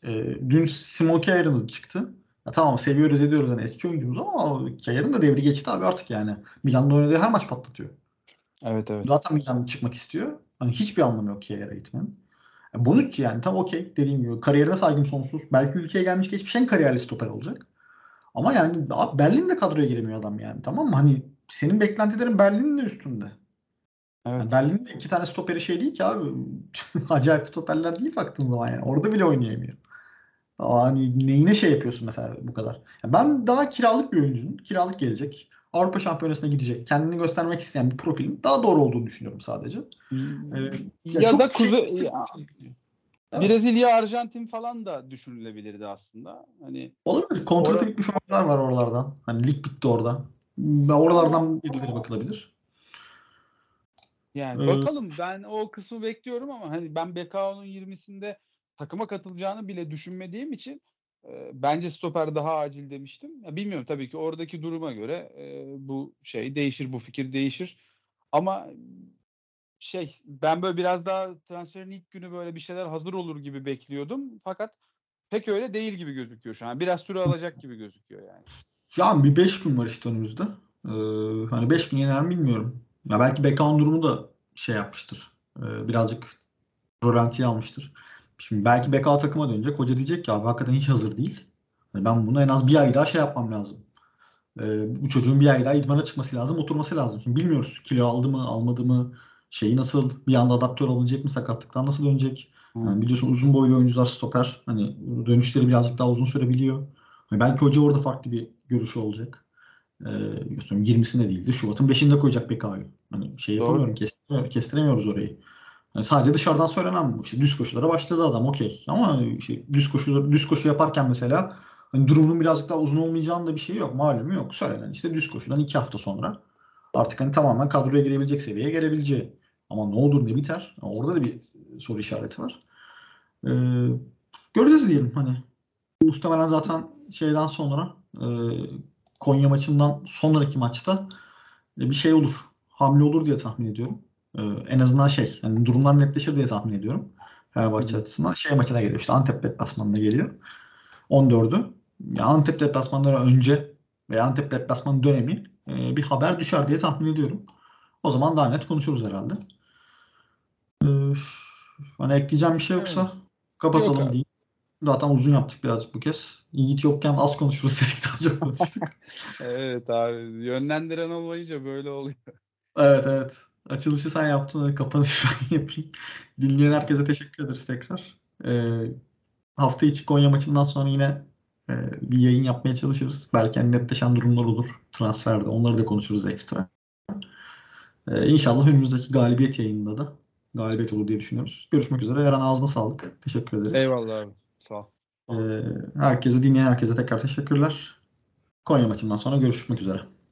e, dün Simon Kjaer'ın çıktı. Ya tamam seviyoruz ediyoruz yani eski oyuncumuz ama Kjaer'ın da devri geçti abi artık yani. Milan'da oynadığı her maç patlatıyor. Evet evet. Zaten Milan çıkmak istiyor. Hani hiçbir anlamı yok Kjaer'e gitmenin. E, Bonucci yani tam okey dediğim gibi kariyerine saygım sonsuz. Belki ülkeye gelmiş geçmiş en kariyerli stoper olacak. Ama yani abi Berlin'de kadroya giremiyor adam yani tamam mı? Hani senin beklentilerin Berlin'in de üstünde. Evet. Yani Berlin'de iki tane stoperi şey değil ki abi. Acayip stoperler değil baktığın zaman yani. Orada bile oynayamıyor. Hani neyine şey yapıyorsun mesela bu kadar. Ya ben daha kiralık bir oyuncunun kiralık gelecek. Avrupa Şampiyonası'na gidecek. Kendini göstermek isteyen bir profilin daha doğru olduğunu düşünüyorum sadece. Hmm. Ee, ya, çok da şey- Kuze- ya, Evet. Brezilya, Arjantin falan da düşünülebilirdi aslında. Hani Olabilir. Kontratı Ora- bitmiş oyuncular var oralardan. Hani lig bitti orada. Oralardan birileri bakılabilir. yani Ee, bakalım ben o kısmı bekliyorum ama hani ben BKO'nun 20'sinde takıma katılacağını bile düşünmediğim için bence stoper daha acil demiştim. Ya bilmiyorum tabii ki oradaki duruma göre e, bu şey değişir, bu fikir değişir. Ama şey ben böyle biraz daha transferin ilk günü böyle bir şeyler hazır olur gibi bekliyordum. Fakat pek öyle değil gibi gözüküyor şu an. Biraz süre alacak gibi gözüküyor yani. Yani bir 5 gün var işte önümüzde. Ee, hani 5 gün yener mi bilmiyorum. Ya belki Bekan durumu da şey yapmıştır. Ee, birazcık rolantiye almıştır. Şimdi belki Beka takıma dönecek. Hoca diyecek ki abi hakikaten hiç hazır değil. Hani ben bunu en az bir ay daha şey yapmam lazım. Ee, bu çocuğun bir ay daha idmana çıkması lazım, oturması lazım. Şimdi bilmiyoruz kilo aldı mı, almadı mı, şeyi nasıl, bir anda adapte olabilecek mi, sakatlıktan nasıl dönecek. Yani biliyorsun uzun boylu oyuncular stoper. Hani dönüşleri birazcık daha uzun sürebiliyor. Hani belki hoca orada farklı bir görüşü olacak. Ee, göstereyim, 20'sinde değildi. Şubat'ın 5'inde koyacak Beka'yı. Hani şey yapamıyorum, kestiremiyoruz orayı. Yani sadece dışarıdan söylenen bu. İşte düz koşulara başladı adam okey. Ama şey, düz koşu düz koşu yaparken mesela hani durumunun birazcık daha uzun olmayacağının da bir şey yok. Malumu yok. Söylenen işte düz koşudan iki hafta sonra artık hani tamamen kadroya girebilecek seviyeye gelebileceği. Ama ne olur ne biter? Orada da bir soru işareti var. Ee, göreceğiz diyelim hani. Muhtemelen zaten şeyden sonra e, Konya maçından sonraki maçta e, bir şey olur. Hamle olur diye tahmin ediyorum. Ee, en azından şey yani durumlar netleşir diye tahmin ediyorum. Fenerbahçe açısından şey maçına geliyor işte Antep deplasmanına geliyor. 14'ü. Ya Antep deplasmanları önce veya Antep deplasman dönemi e, bir haber düşer diye tahmin ediyorum. O zaman daha net konuşuruz herhalde. Ee, hani ekleyeceğim bir şey yoksa kapatalım Yok diyeyim. Zaten uzun yaptık birazcık bu kez. Yiğit yokken az konuşuruz dedik daha çok konuştuk. Evet abi yönlendiren olmayınca böyle oluyor. Evet evet. Açılışı sen yaptın. Kapanışı ben yapayım. Dinleyen herkese teşekkür ederiz tekrar. Ee, hafta içi Konya maçından sonra yine e, bir yayın yapmaya çalışırız. Belki hani netleşen durumlar olur transferde. Onları da konuşuruz ekstra. Ee, inşallah önümüzdeki galibiyet yayınında da galibiyet olur diye düşünüyoruz. Görüşmek üzere. Eren ağzına sağlık. Teşekkür ederiz. Eyvallah abi. Sağ ol. Ee, herkese dinleyen herkese tekrar teşekkürler. Konya maçından sonra görüşmek üzere.